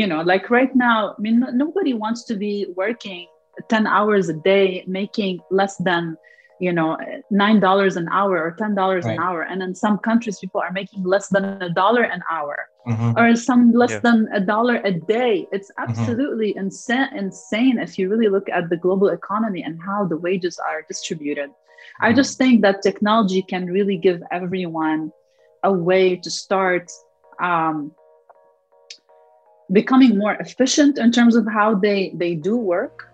you know like right now i mean nobody wants to be working 10 hours a day making less than you know nine dollars an hour or ten dollars right. an hour and in some countries people are making less than a dollar an hour mm-hmm. or some less yeah. than a dollar a day it's mm-hmm. absolutely mm-hmm. insane insane if you really look at the global economy and how the wages are distributed mm-hmm. i just think that technology can really give everyone a way to start um, becoming more efficient in terms of how they, they do work,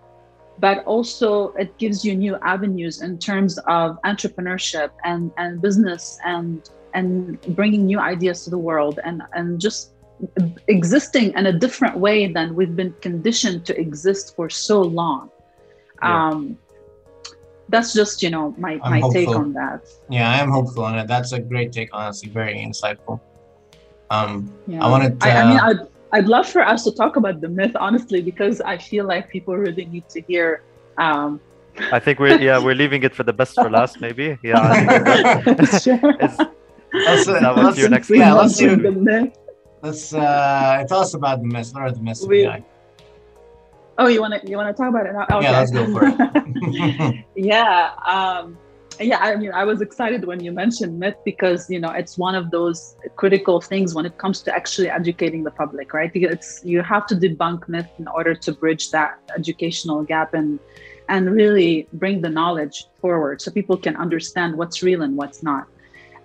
but also it gives you new avenues in terms of entrepreneurship and, and business and, and bringing new ideas to the world and, and just existing in a different way than we've been conditioned to exist for so long. Yeah. Um, that's just you know my, my take on that
yeah i am hopeful on it that's a great take honestly very insightful um yeah. i wanted to,
I, I mean I'd, I'd love for us to talk about the myth honestly because i feel like people really need to hear um
i think we're yeah we're leaving it for the best for last maybe yeah
sure. is, let's, that was your next yeah let's do the myth let's uh tell us about the myths what are the myths we,
Oh, you want to you want to talk about it?
Okay. Yeah, let's go for it.
yeah, um, yeah. I mean, I was excited when you mentioned myth because you know it's one of those critical things when it comes to actually educating the public, right? It's you have to debunk myth in order to bridge that educational gap and and really bring the knowledge forward so people can understand what's real and what's not.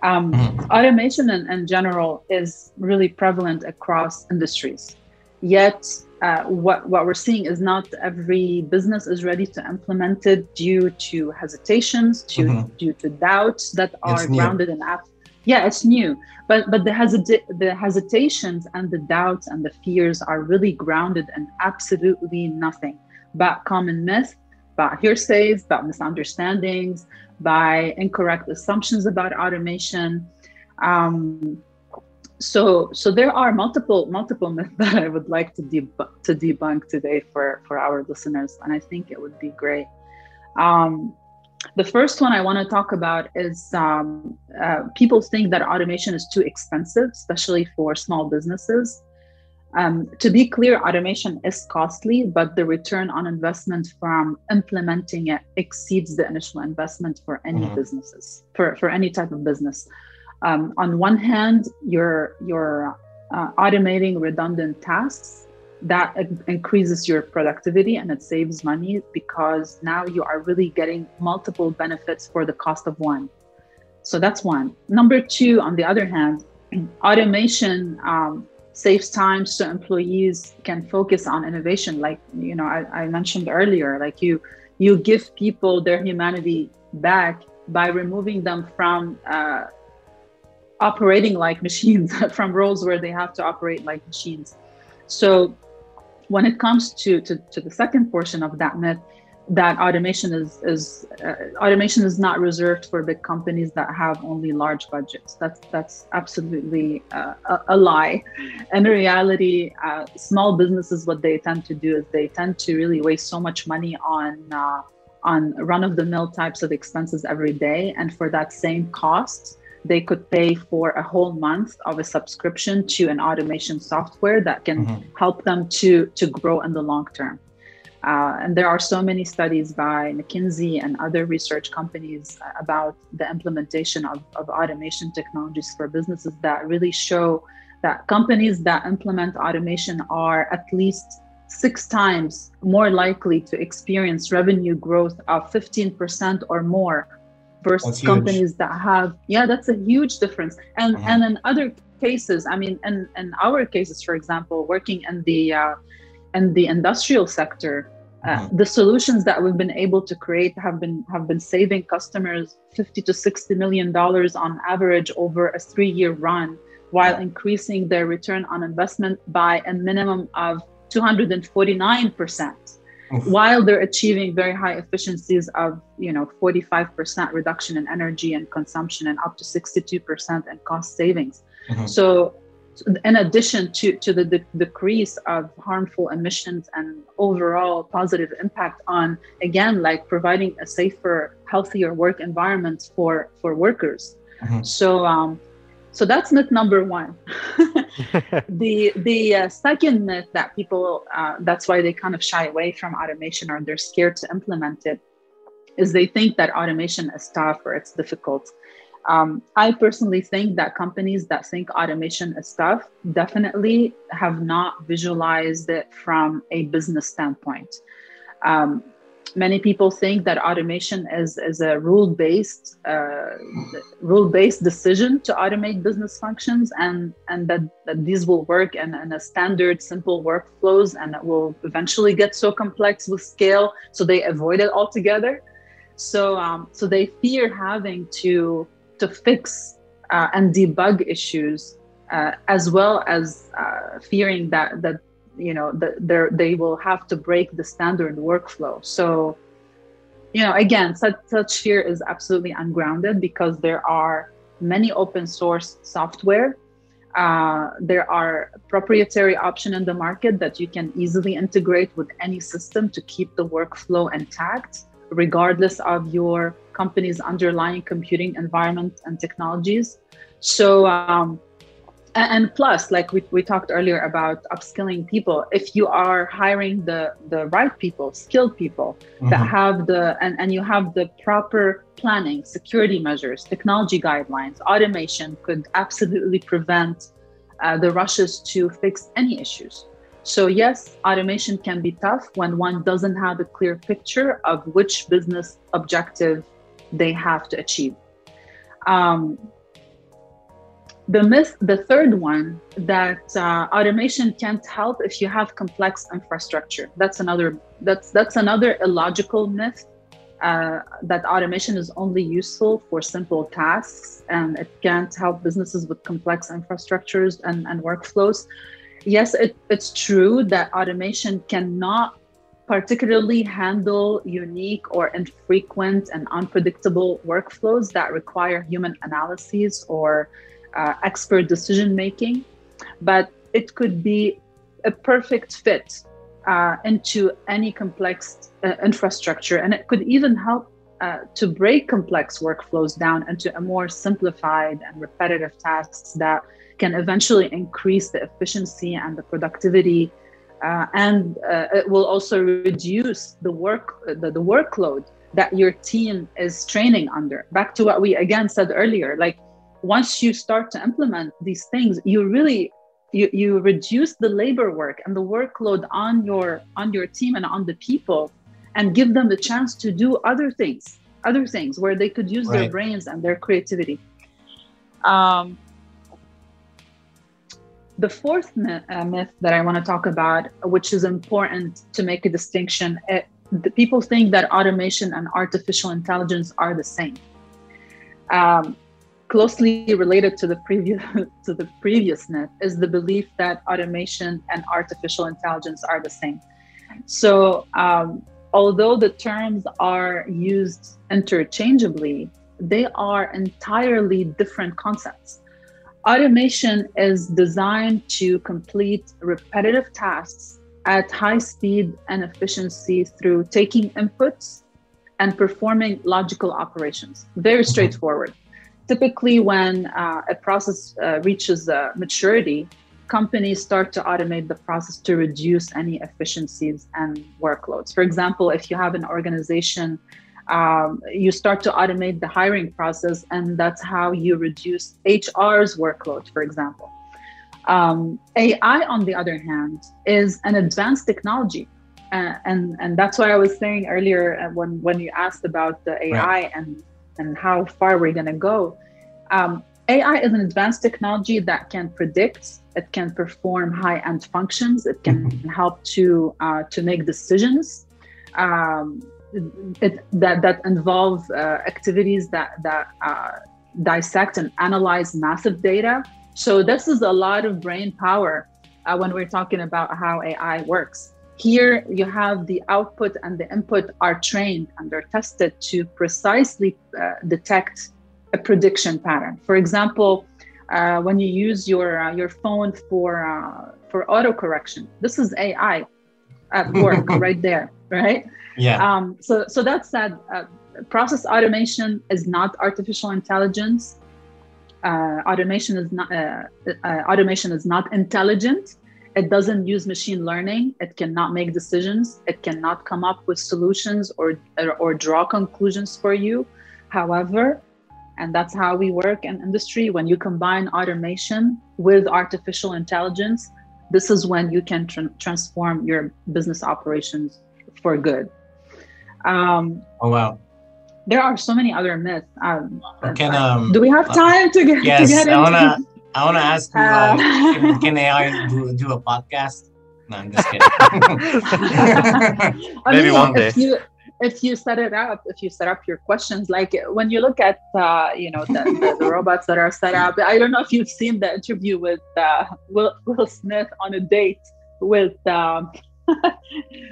Um, mm-hmm. Automation in, in, general is really prevalent across industries. Yet, uh, what, what we're seeing is not every business is ready to implement it due to hesitations, to, mm-hmm. due to doubts that are grounded in apps. Yeah, it's new, but but the hesit- the hesitations and the doubts and the fears are really grounded in absolutely nothing but common myth, but hearsays, but misunderstandings, by incorrect assumptions about automation. Um, so, so there are multiple multiple myths that I would like to debunk to debunk today for for our listeners, and I think it would be great. Um, the first one I want to talk about is um, uh, people think that automation is too expensive, especially for small businesses. Um, to be clear, automation is costly, but the return on investment from implementing it exceeds the initial investment for any mm-hmm. businesses, for, for any type of business. Um, on one hand, you're, you're uh, automating redundant tasks that increases your productivity and it saves money because now you are really getting multiple benefits for the cost of one. So that's one. Number two, on the other hand, automation um, saves time so employees can focus on innovation like you know I, I, mentioned earlier like you you give people their humanity back by removing them from uh, operating like machines from roles where they have to operate like machines so when it comes to, to, to the second portion of that myth that automation is is uh, automation is not reserved for big companies that have only large budgets. That's that's absolutely uh, a, a, lie. And in reality, uh, small businesses what they tend to do is they tend to really waste so much money on uh, on run of the mill types of expenses every day, and for that same cost. They could pay for a whole month of a subscription to an automation software that can mm-hmm. help them to to grow in the long term. Uh, and there are so many studies by McKinsey and other research companies about the implementation of, of automation technologies for businesses that really show that companies that implement automation are at least six times more likely to experience revenue growth of 15% or more versus companies that have yeah that's a huge difference and uh-huh. and in other cases i mean in, in our cases for example working in the uh, and the industrial sector uh, mm-hmm. the solutions that we've been able to create have been have been saving customers 50 to 60 million dollars on average over a three year run while increasing their return on investment by a minimum of 249 percent while they're achieving very high efficiencies of you know 45% reduction in energy and consumption and up to 62% in cost savings mm-hmm. so in addition to, to the de- decrease of harmful emissions and overall positive impact on again like providing a safer healthier work environment for for workers mm-hmm. so um so that's myth number one the the uh, second myth that people uh, that's why they kind of shy away from automation or they're scared to implement it is they think that automation is tough or it's difficult um, I personally think that companies that think automation is tough definitely have not visualized it from a business standpoint. Um, many people think that automation is, is a rule-based uh, rule-based decision to automate business functions and, and that, that these will work in, in a standard simple workflows and it will eventually get so complex with scale so they avoid it altogether. So um, so they fear having to to fix uh, and debug issues, uh, as well as uh, fearing that that you know that they will have to break the standard workflow. So, you know, again, such such fear is absolutely ungrounded because there are many open source software. Uh, there are proprietary option in the market that you can easily integrate with any system to keep the workflow intact, regardless of your company's underlying computing environment and technologies. So, um, and plus, like we, we talked earlier about upskilling people, if you are hiring the, the right people, skilled people mm-hmm. that have the, and, and you have the proper planning, security measures, technology guidelines, automation could absolutely prevent uh, the rushes to fix any issues. So, yes, automation can be tough when one doesn't have a clear picture of which business objective they have to achieve. Um, the myth, the third one, that uh, automation can't help if you have complex infrastructure. That's another. That's that's another illogical myth. Uh, that automation is only useful for simple tasks and it can't help businesses with complex infrastructures and, and workflows yes, it, it's true that automation cannot particularly handle unique or infrequent and unpredictable workflows that require human analyses or uh, expert decision making, but it could be a perfect fit uh, into any complex uh, infrastructure. And it could even help uh, to break complex workflows down into a more simplified and repetitive tasks that can eventually increase the efficiency and the productivity uh, and uh, it will also reduce the work the, the workload that your team is training under back to what we again said earlier like once you start to implement these things you really you, you reduce the labor work and the workload on your on your team and on the people and give them the chance to do other things other things where they could use right. their brains and their creativity um, the fourth myth, uh, myth that I want to talk about, which is important to make a distinction, it, the people think that automation and artificial intelligence are the same. Um, closely related to the previous to the previous myth is the belief that automation and artificial intelligence are the same. So, um, although the terms are used interchangeably, they are entirely different concepts. Automation is designed to complete repetitive tasks at high speed and efficiency through taking inputs and performing logical operations. Very mm-hmm. straightforward. Typically, when uh, a process uh, reaches uh, maturity, companies start to automate the process to reduce any efficiencies and workloads. For example, if you have an organization um, you start to automate the hiring process, and that's how you reduce HR's workload, for example. Um, AI, on the other hand, is an advanced technology. Uh, and and that's why I was saying earlier uh, when when you asked about the AI right. and and how far we're gonna go. Um, AI is an advanced technology that can predict, it can perform high-end functions, it can mm-hmm. help to uh, to make decisions. Um, it, that that involve uh, activities that that uh, dissect and analyze massive data. So this is a lot of brain power uh, when we're talking about how AI works. Here you have the output and the input are trained and they're tested to precisely uh, detect a prediction pattern. For example, uh, when you use your uh, your phone for for auto correction, this is AI at work right there, right?
Yeah.
Um, so, so that said, uh, process automation is not artificial intelligence. Uh, automation is not uh, uh, automation is not intelligent. It doesn't use machine learning. It cannot make decisions. It cannot come up with solutions or or, or draw conclusions for you. However, and that's how we work in industry. When you combine automation with artificial intelligence, this is when you can tra- transform your business operations for good. Um,
oh wow!
There are so many other myths. Um,
can um,
do we have uh, time to get?
Yes,
to get
I wanna. I wanna ask you. Uh, can, can AI do, do a podcast? No, I'm just kidding.
Maybe mean, one day.
If you, if you set it up, if you set up your questions, like when you look at, uh, you know, the, the, the, robots that are set up, I don't know if you've seen the interview with uh, Will, Will Smith on a date with um,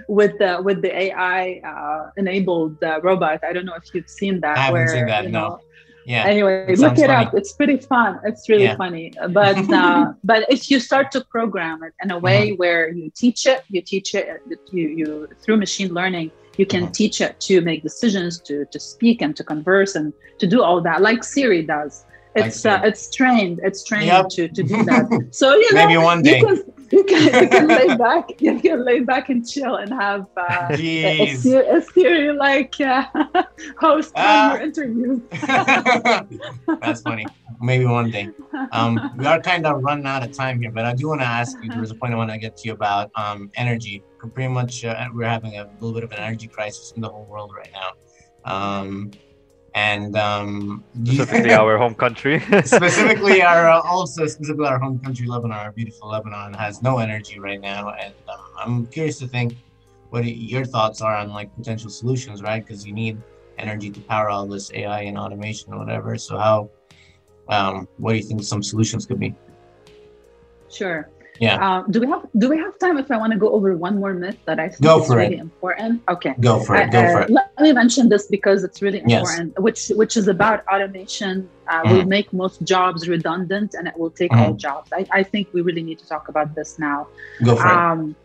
with the with the AI uh, enabled uh, robot. I don't know if you've seen that.
I haven't where, seen that. You know, no. Yeah.
Anyway, it look it funny. up. It's pretty fun. It's really yeah. funny. But uh, but if you start to program it in a way mm-hmm. where you teach it, you teach it, you you through machine learning, you can mm-hmm. teach it to make decisions, to to speak and to converse and to do all that, like Siri does. It's uh, it's trained. It's trained yep. to, to do that. So you
know, maybe one day.
You can, you can, you can lay back, you can lay back and chill and have uh, a, a, Siri like uh, host uh, your interviews.
That's funny. Maybe one day. Um, we are kind of running out of time here, but I do want to ask you. There was a point I want to get to you about um, energy. Pretty much, uh, we're having a little bit of an energy crisis in the whole world right now. Um, and um,
specifically our home country.
specifically our uh, also specifically our home country, Lebanon, our beautiful Lebanon has no energy right now, and um, I'm curious to think what your thoughts are on like potential solutions, right? Because you need energy to power all this AI and automation or whatever. So how, um, what do you think some solutions could be?
Sure.
Yeah.
Uh, do we have Do we have time if I want to go over one more myth that I think go is really it. important? Okay.
Go for it. Go uh, for it.
Let me mention this because it's really important. Yes. Which Which is about automation. Uh, mm-hmm. Will make most jobs redundant, and it will take mm-hmm. all jobs. I, I think we really need to talk about this now.
Go for um, it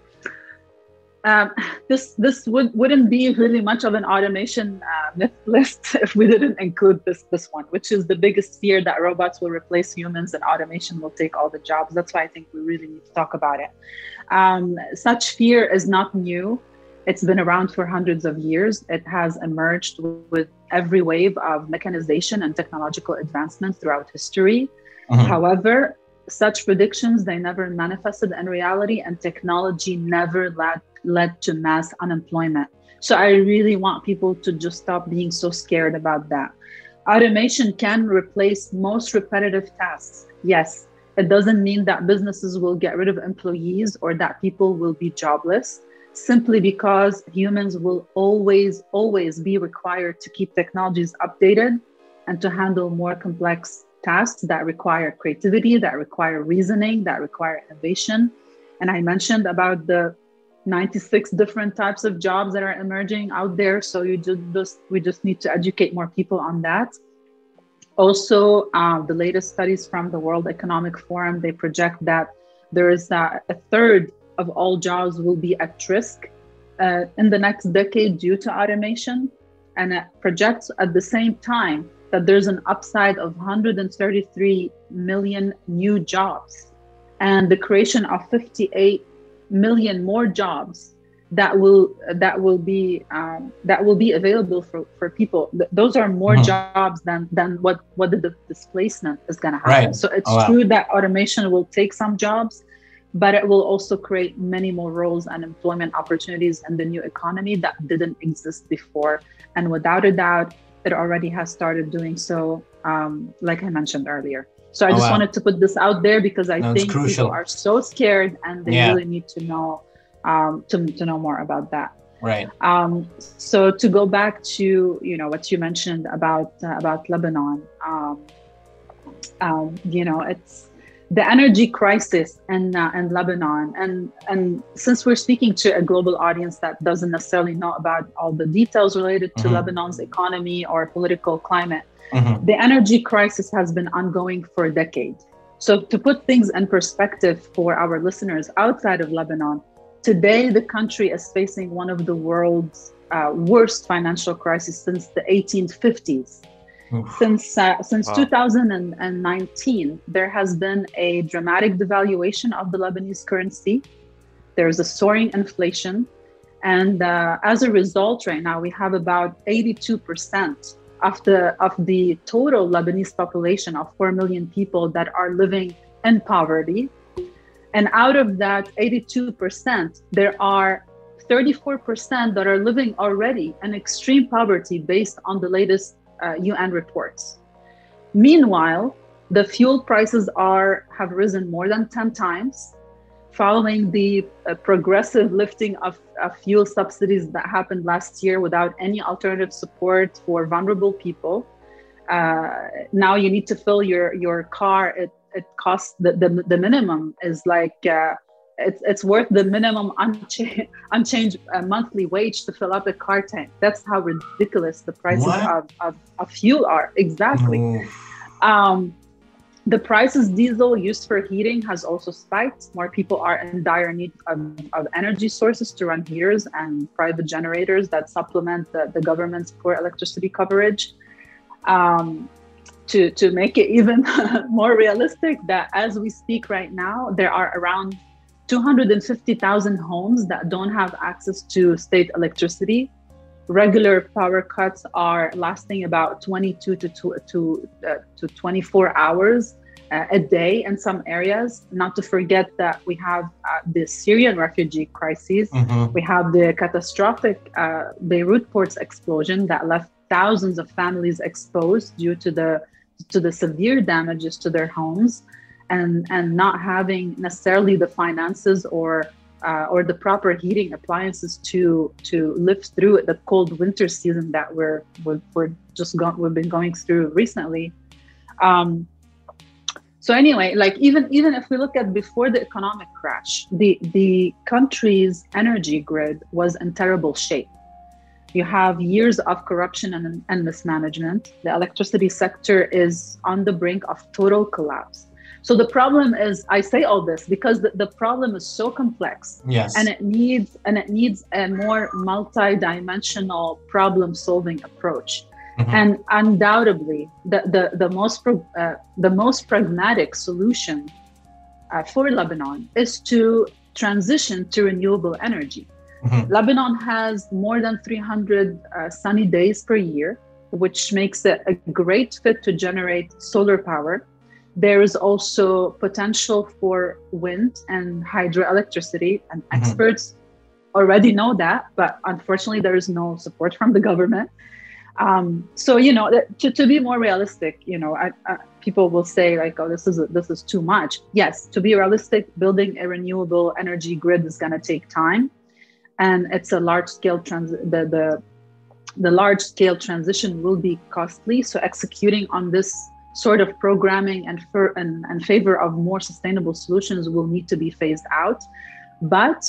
um, this this would wouldn't be really much of an automation uh, myth list if we didn't include this this one, which is the biggest fear that robots will replace humans and automation will take all the jobs. That's why I think we really need to talk about it. Um, such fear is not new. It's been around for hundreds of years. It has emerged with every wave of mechanization and technological advancement throughout history. Mm-hmm. However, such predictions they never manifested in reality and technology never led led to mass unemployment. So i really want people to just stop being so scared about that. Automation can replace most repetitive tasks. Yes it doesn't mean that businesses will get rid of employees or that people will be jobless simply because humans will always always be required to keep technologies updated and to handle more complex tasks that require creativity, that require reasoning, that require innovation. And I mentioned about the 96 different types of jobs that are emerging out there. So you just we just need to educate more people on that. Also, uh, the latest studies from the World Economic Forum they project that there is a, a third of all jobs will be at risk uh, in the next decade due to automation, and it projects at the same time that there's an upside of 133 million new jobs and the creation of 58 million more jobs that will that will be um, that will be available for, for people those are more mm-hmm. jobs than than what what the displacement is going to happen right. so it's oh, true that automation will take some jobs but it will also create many more roles and employment opportunities in the new economy that didn't exist before and without a doubt it already has started doing so, um, like I mentioned earlier. So I oh, just wow. wanted to put this out there because I no, think people are so scared and they yeah. really need to know um, to, to know more about that.
Right.
Um, so to go back to you know what you mentioned about uh, about Lebanon, um, um, you know it's the energy crisis in, uh, in Lebanon. And, and since we're speaking to a global audience that doesn't necessarily know about all the details related to mm-hmm. Lebanon's economy or political climate, mm-hmm. the energy crisis has been ongoing for a decade. So, to put things in perspective for our listeners outside of Lebanon, today the country is facing one of the world's uh, worst financial crises since the 1850s. Since uh, since wow. 2019, there has been a dramatic devaluation of the Lebanese currency. There's a soaring inflation, and uh, as a result, right now we have about 82% of the of the total Lebanese population of 4 million people that are living in poverty. And out of that 82%, there are 34% that are living already in extreme poverty based on the latest uh, UN reports. Meanwhile, the fuel prices are have risen more than 10 times following the uh, progressive lifting of, of, fuel subsidies that happened last year without any alternative support for vulnerable people. Uh, now you need to fill your, your car. It, it costs the, the, the minimum is like uh, it's, it's worth the minimum uncha- unchanged uh, monthly wage to fill up a car tank. That's how ridiculous the prices of, of, of, fuel are. Exactly. Um, the prices diesel used for heating has also spiked. More people are in dire need of, of energy sources to run heaters and private generators that supplement the, the government's poor electricity coverage. Um, to, to make it even more realistic, that as we speak right now, there are around 250,000 homes that don't have access to state electricity. Regular power cuts are lasting about 22 to, to, to, uh, to 24 hours uh, a day in some areas. Not to forget that we have uh, the Syrian refugee crisis. Mm-hmm. We have the catastrophic uh, Beirut ports explosion that left thousands of families exposed due to the to the severe damages to their homes, and and not having necessarily the finances or uh, or the proper heating appliances to to live through the cold winter season that we're we're, we're just go- we've been going through recently. Um, so anyway like even even if we look at before the economic crash the the country's energy grid was in terrible shape. You have years of corruption and, and mismanagement. The electricity sector is on the brink of total collapse so the problem is i say all this because the, the problem is so complex
yes
and it needs and it needs a more multi-dimensional problem solving approach Mm-hmm. And undoubtedly, the, the, the, most, uh, the most pragmatic solution uh, for Lebanon is to transition to renewable energy. Mm-hmm. Lebanon has more than 300 uh, sunny days per year, which makes it a great fit to generate solar power. There is also potential for wind and hydroelectricity, and mm-hmm. experts already know that, but unfortunately, there is no support from the government. Um, so you know, to, to be more realistic, you know, I, I, people will say like, "Oh, this is a, this is too much." Yes, to be realistic, building a renewable energy grid is going to take time, and it's a large scale trans. The the the large scale transition will be costly. So executing on this sort of programming and for and, and favor of more sustainable solutions will need to be phased out, but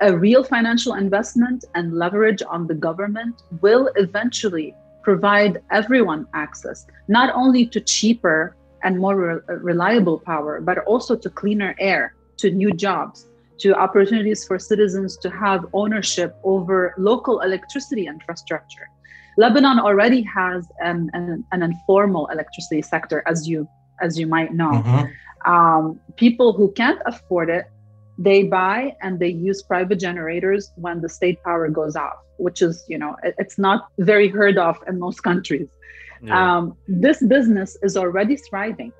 a real financial investment and leverage on the government will eventually provide everyone access, not only to cheaper and more re- reliable power, but also to cleaner air, to new jobs, to opportunities for citizens to have ownership over local electricity infrastructure. Lebanon already has an, an, an informal electricity sector, as you as you might know. Mm-hmm. Um, people who can't afford it they buy and they use private generators when the state power goes off which is you know it's not very heard of in most countries yeah. um, this business is already thriving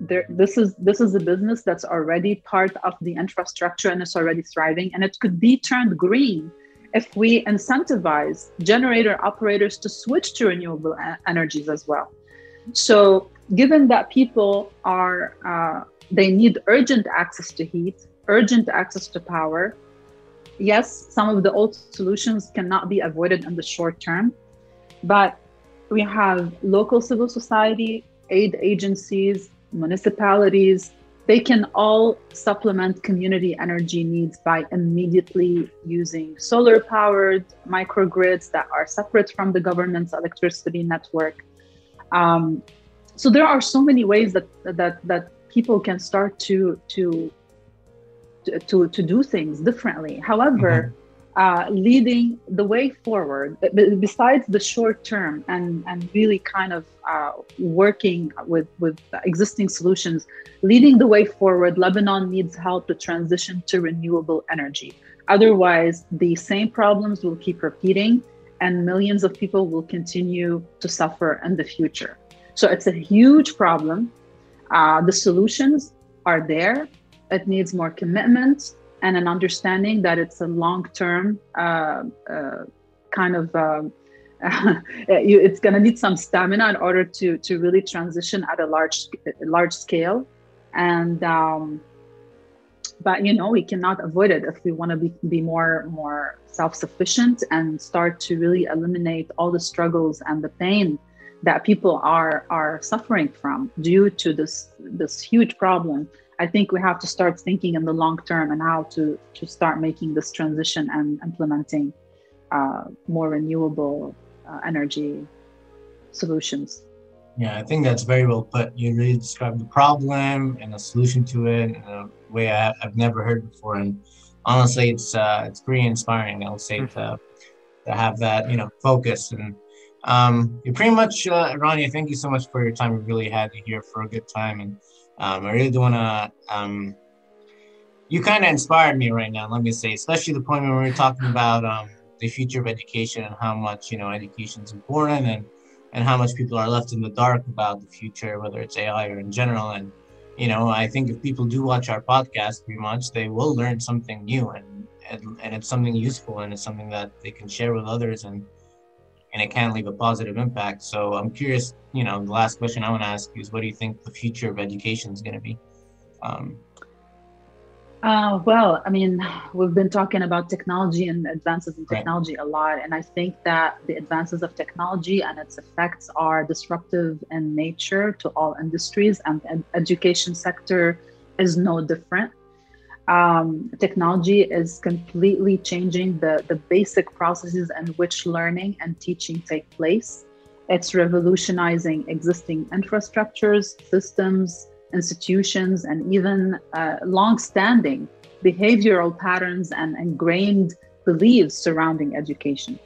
there this is this is a business that's already part of the infrastructure and it's already thriving and it could be turned green if we incentivize generator operators to switch to renewable energies as well so given that people are uh, they need urgent access to heat urgent access to power. Yes, some of the old solutions cannot be avoided in the short term, but we have local civil society, aid agencies, municipalities. They can all supplement community energy needs by immediately using solar powered microgrids that are separate from the government's electricity network. Um, so there are so many ways that that that people can start to to to, to do things differently. However, mm-hmm. Uh, leading the way forward, besides the short term and, and really kind of uh, working with, with existing solutions, leading the way forward, Lebanon needs help to transition to renewable energy. Otherwise, the same problems will keep repeating and millions of people will continue to suffer in the future. So it's a huge problem. Uh, the solutions are there it needs more commitment and an understanding that it's a long-term uh, uh, kind of uh, it's going to need some stamina in order to to really transition at a large large scale. And um, but you know we cannot avoid it if we want to be, be more more self-sufficient and start to really eliminate all the struggles and the pain that people are are suffering from due to this this huge problem I think we have to start thinking in the long term and how to to start making this transition and implementing uh, more renewable uh, energy solutions.
Yeah, I think that's very well put. You really described the problem and a solution to it in a way I, have never heard before, and honestly, it's uh, it's pretty inspiring. I'll say to to have that you know focus and um, you pretty much, uh, Rania. Thank you so much for your time. We really had you here for a good time and um, I really do want to, um, you kind of inspired me right now. Let me say, especially the point where we were talking about um, the future of education and how much you know education is important and and how much people are left in the dark about the future, whether it's AI or in general. And you know, I think if people do watch our podcast, pretty much they will learn something new and and, and it's something useful and it's something that they can share with others and and it can leave a positive impact. So I'm curious, you know, the last question I want to ask you is what do you think the future of education is going to be? Um,
uh, well, I mean, we've been talking about technology and advances in technology right. a lot. And I think that the advances of technology and its effects are disruptive in nature to all industries, and the education sector is no different. Um, technology is completely changing the, the basic processes in which learning and teaching take place. It's revolutionizing existing infrastructures, systems, institutions, and even uh, long-standing behavioral patterns and ingrained beliefs surrounding education.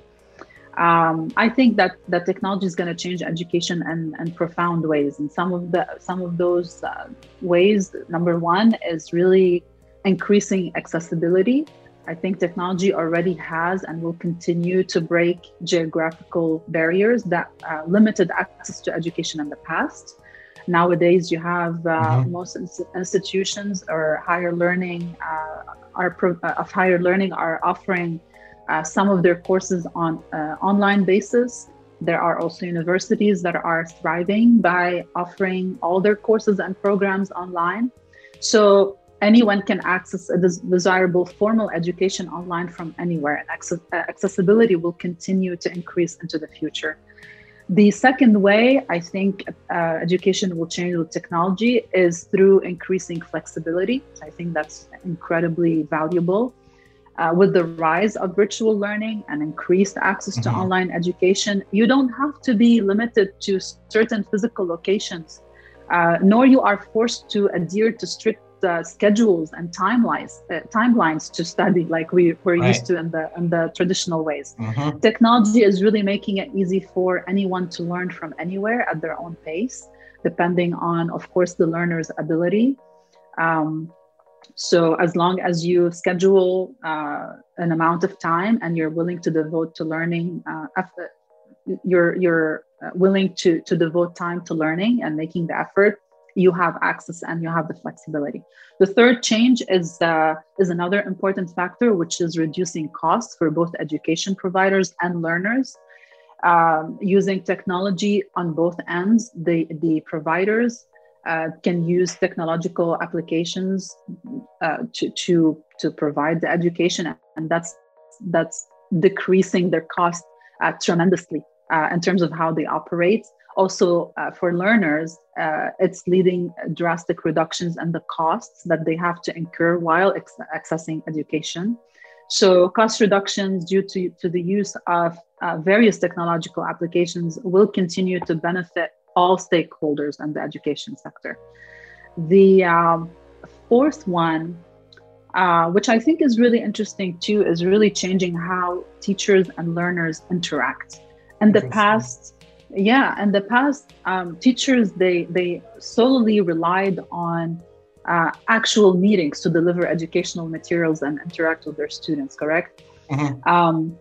Um, I think that that technology is going to change education in, in profound ways. And some of the some of those uh, ways, number one, is really increasing accessibility. I think technology already has and will continue to break geographical barriers that uh, limited access to education in the past. Nowadays, you have uh, mm-hmm. most institutions or higher learning uh, are pro- uh, of higher learning are offering uh, some of their courses on uh, online basis. There are also universities that are thriving by offering all their courses and programs online. So anyone can access a desirable formal education online from anywhere, and access- accessibility will continue to increase into the future. The second way I think uh, education will change with technology is through increasing flexibility. I think that's incredibly valuable. Uh, with the rise of virtual learning and increased access to mm-hmm. online education, you don't have to be limited to certain physical locations, uh, nor you are forced to adhere to strict uh, schedules and timelines uh, timelines to study like we were right. used to in the in the traditional ways. Mm-hmm. Technology is really making it easy for anyone to learn from anywhere at their own pace, depending on, of course, the learner's ability. Um, so as long as you schedule uh, an amount of time and you're willing to devote to learning, uh, you're you're uh, willing to to devote time to learning and making the effort you have access and you have the flexibility. The third change is, uh, is another important factor, which is reducing costs for both education providers and learners. Um, using technology on both ends, the, the providers uh, can use technological applications uh, to, to, to provide the education, and that's, that's decreasing their cost uh, tremendously uh, in terms of how they operate also uh, for learners uh, it's leading drastic reductions in the costs that they have to incur while ex- accessing education. So cost reductions due to, to the use of uh, various technological applications will continue to benefit all stakeholders in the education sector. The um, fourth one uh, which I think is really interesting too, is really changing how teachers and learners interact. In the past, yeah in the past um, teachers they they solely relied on uh, actual meetings to deliver educational materials and interact with their students correct mm-hmm. um,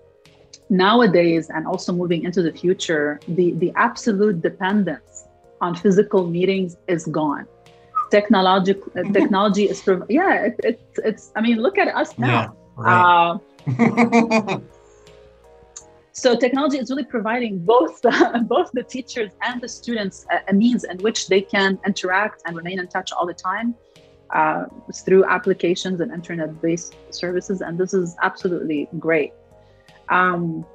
nowadays and also moving into the future the the absolute dependence on physical meetings is gone technology technology is yeah it, it, it's i mean look at us now yeah, right. uh, So technology is really providing both the, both the teachers and the students a, a, means in which they can interact and remain in touch all the time uh, through applications and internet-based services, and this is absolutely great. Um,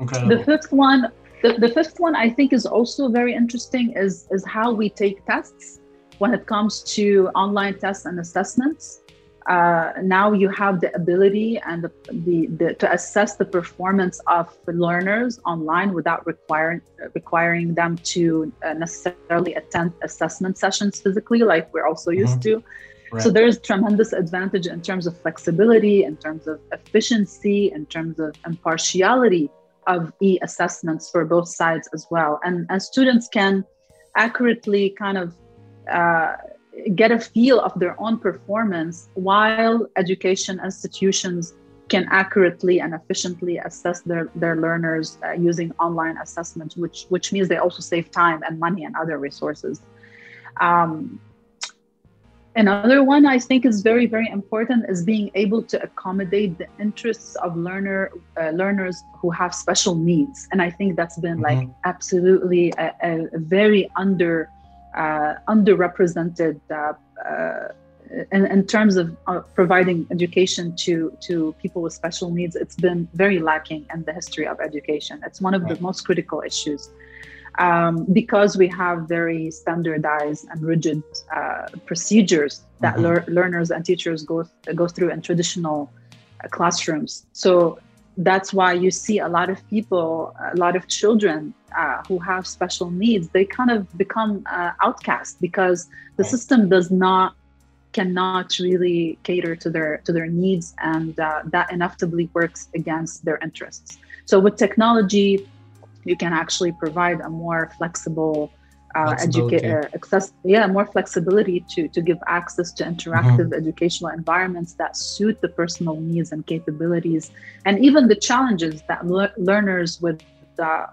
the fifth one, the, the fifth one, I think is also very interesting is is how we take tests when it comes to online tests and assessments uh, now you have the ability and the, the, the, to assess the performance of learners online without requiring requiring them to uh, necessarily attend assessment sessions physically, like we're also used mm-hmm. to. Right. So there's tremendous advantage in terms of flexibility, in terms of efficiency, in terms of impartiality of e-assessments for both sides as well. And, and students can accurately kind of uh, get a feel of their own performance while education institutions can accurately and efficiently assess their, their learners uh, using online assessment, which, which means they also save time and money and other resources. Um, Another one I think is very, very important is being able to accommodate the interests of learner uh, learners who have special needs, and I think that's been mm-hmm. like absolutely a, a very under underrepresented uh, uh, in, in, terms of uh, providing education to to people with special needs. It's been very lacking in the history of education. It's one of right. the most critical issues um, because we have very standardized and rigid uh, procedures that mm-hmm. lear- learners and teachers go th- go through in traditional uh, classrooms. So that's why you see a lot of people, a lot of children uh, who have special needs. They kind of become uh, outcast because the system does not cannot really cater to their to their needs, and uh, that inevitably works against their interests. So with technology you can actually provide a more flexible uh, educate uh, access yeah more flexibility to to give access to interactive mm-hmm. educational environments that suit the personal needs and capabilities and even the challenges that le- learners with uh,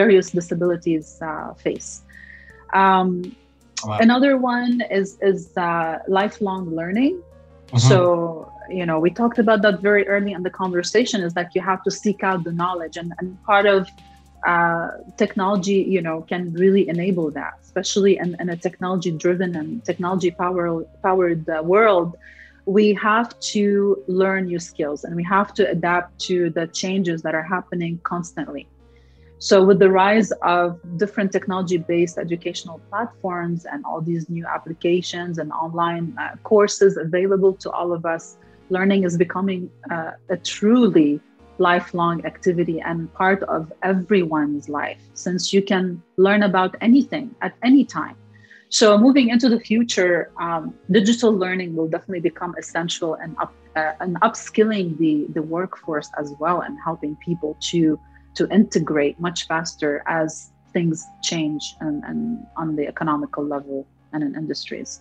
various disabilities uh, face um, wow. another one is is uh, lifelong learning mm-hmm. so you know we talked about that very early in the conversation is that you have to seek out the knowledge and, and part of uh, technology, you know, can really enable that, especially in, in a technology-driven and technology-powered powered uh, world. We have to learn new skills and we have to adapt to the changes that are happening constantly. So, with the rise of different technology-based educational platforms and all these new applications and online uh, courses available to all of us, learning is becoming uh, a truly lifelong activity and part of everyone's life since you can learn about anything at any time. So moving into the future um, digital learning will definitely become essential and up uh, and upskilling the the workforce as well and helping people to to integrate much faster as things change and, and on the economical level and in industries.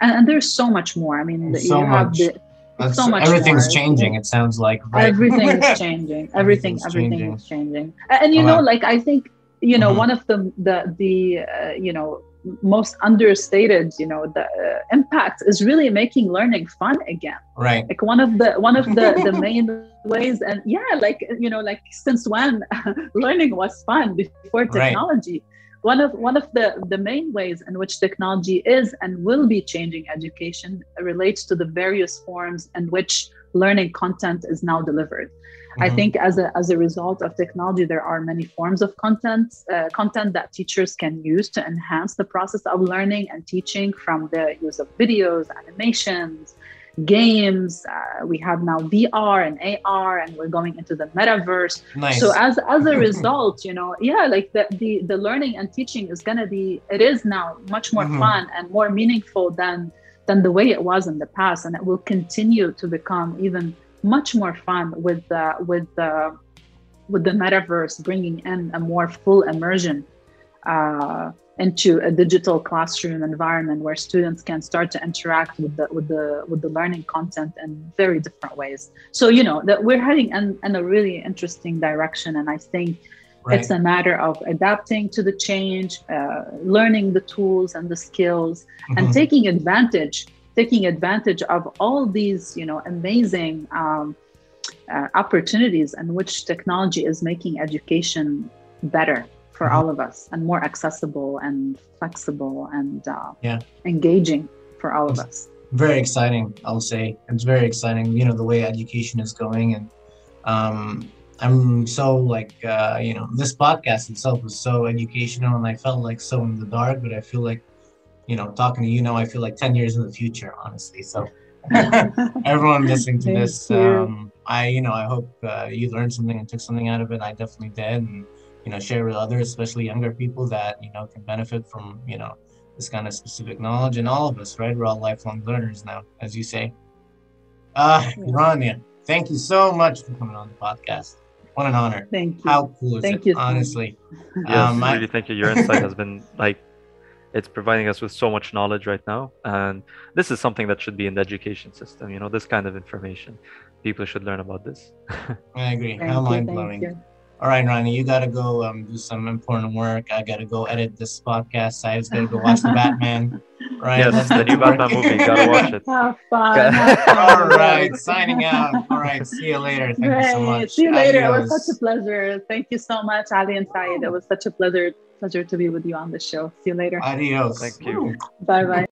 And, and there's so much more. I mean
so you have much. the that's, so much everything's more. changing it sounds like
right? everything is changing everything everything changing. is changing and you know like i think you know mm-hmm. one of the the the uh, you know most understated you know the uh, impact is really making learning fun again
right
like one of the one of the the main ways and yeah like you know like since when learning was fun before technology one of one of the the main ways in which technology is and will be changing education relates to the various forms in which learning content is now delivered mm-hmm. i think as a as a result of technology there are many forms of content uh, content that teachers can use to enhance the process of learning and teaching from the use of videos animations games. Uh, we have now VR and AR, and we're going into the metaverse. Nice. So as as a result, you know, yeah, like the the, the learning and teaching is gonna be it is now much more mm-hmm. fun and more meaningful than than the way it was in the past, and it will continue to become even much more fun with the with the with the metaverse bringing in a more full immersion uh, into a digital classroom environment where students can start to interact with the with the with the learning content in very different ways so you know that we're heading in, in a really interesting direction and i think right. it's a matter of adapting to the change uh, learning the tools and the skills mm-hmm. and taking advantage taking advantage of all these you know amazing um, uh, opportunities in which technology is making education better for mm-hmm. all of us and more accessible and flexible and uh,
yeah.
engaging for all of us.
Very exciting, I'll say. It's very exciting, you know, the way education is going. And um, I'm so like, uh, you know, this podcast itself was so educational and I felt like so in the dark, but I feel like, you know, talking to you now, I feel like 10 years in the future, honestly. So everyone listening to this, um, I, you know, I hope uh, you learned something and took something out of it. I definitely did. And you know share with others especially younger people that you know can benefit from you know this kind of specific knowledge. And all of us right? We're all lifelong learners now as you say. Uh Rania, thank you so much for coming on the podcast. What an honor.
Thank you.
How cool is
thank
it you honestly?
Yes um, really I, thank you. Your insight has been like it's providing us with so much knowledge right now. And this is something that should be in the education system you know this kind of information. People should learn about this.
I agree. How mind-blowing all right, Ronnie, you got to go um, do some important work. I got to go edit this podcast. Saeed's got to go watch the Batman. Right?
Yes, the new Batman movie. Got to watch it.
Have fun. Have fun.
All right, signing out. All right, see you later. Thank Great. you so much.
See you later. Adios. It was such a pleasure. Thank you so much, Ali and Saeed. It was such a pleasure pleasure to be with you on the show. See you later.
Adios.
Thank you.
Bye bye.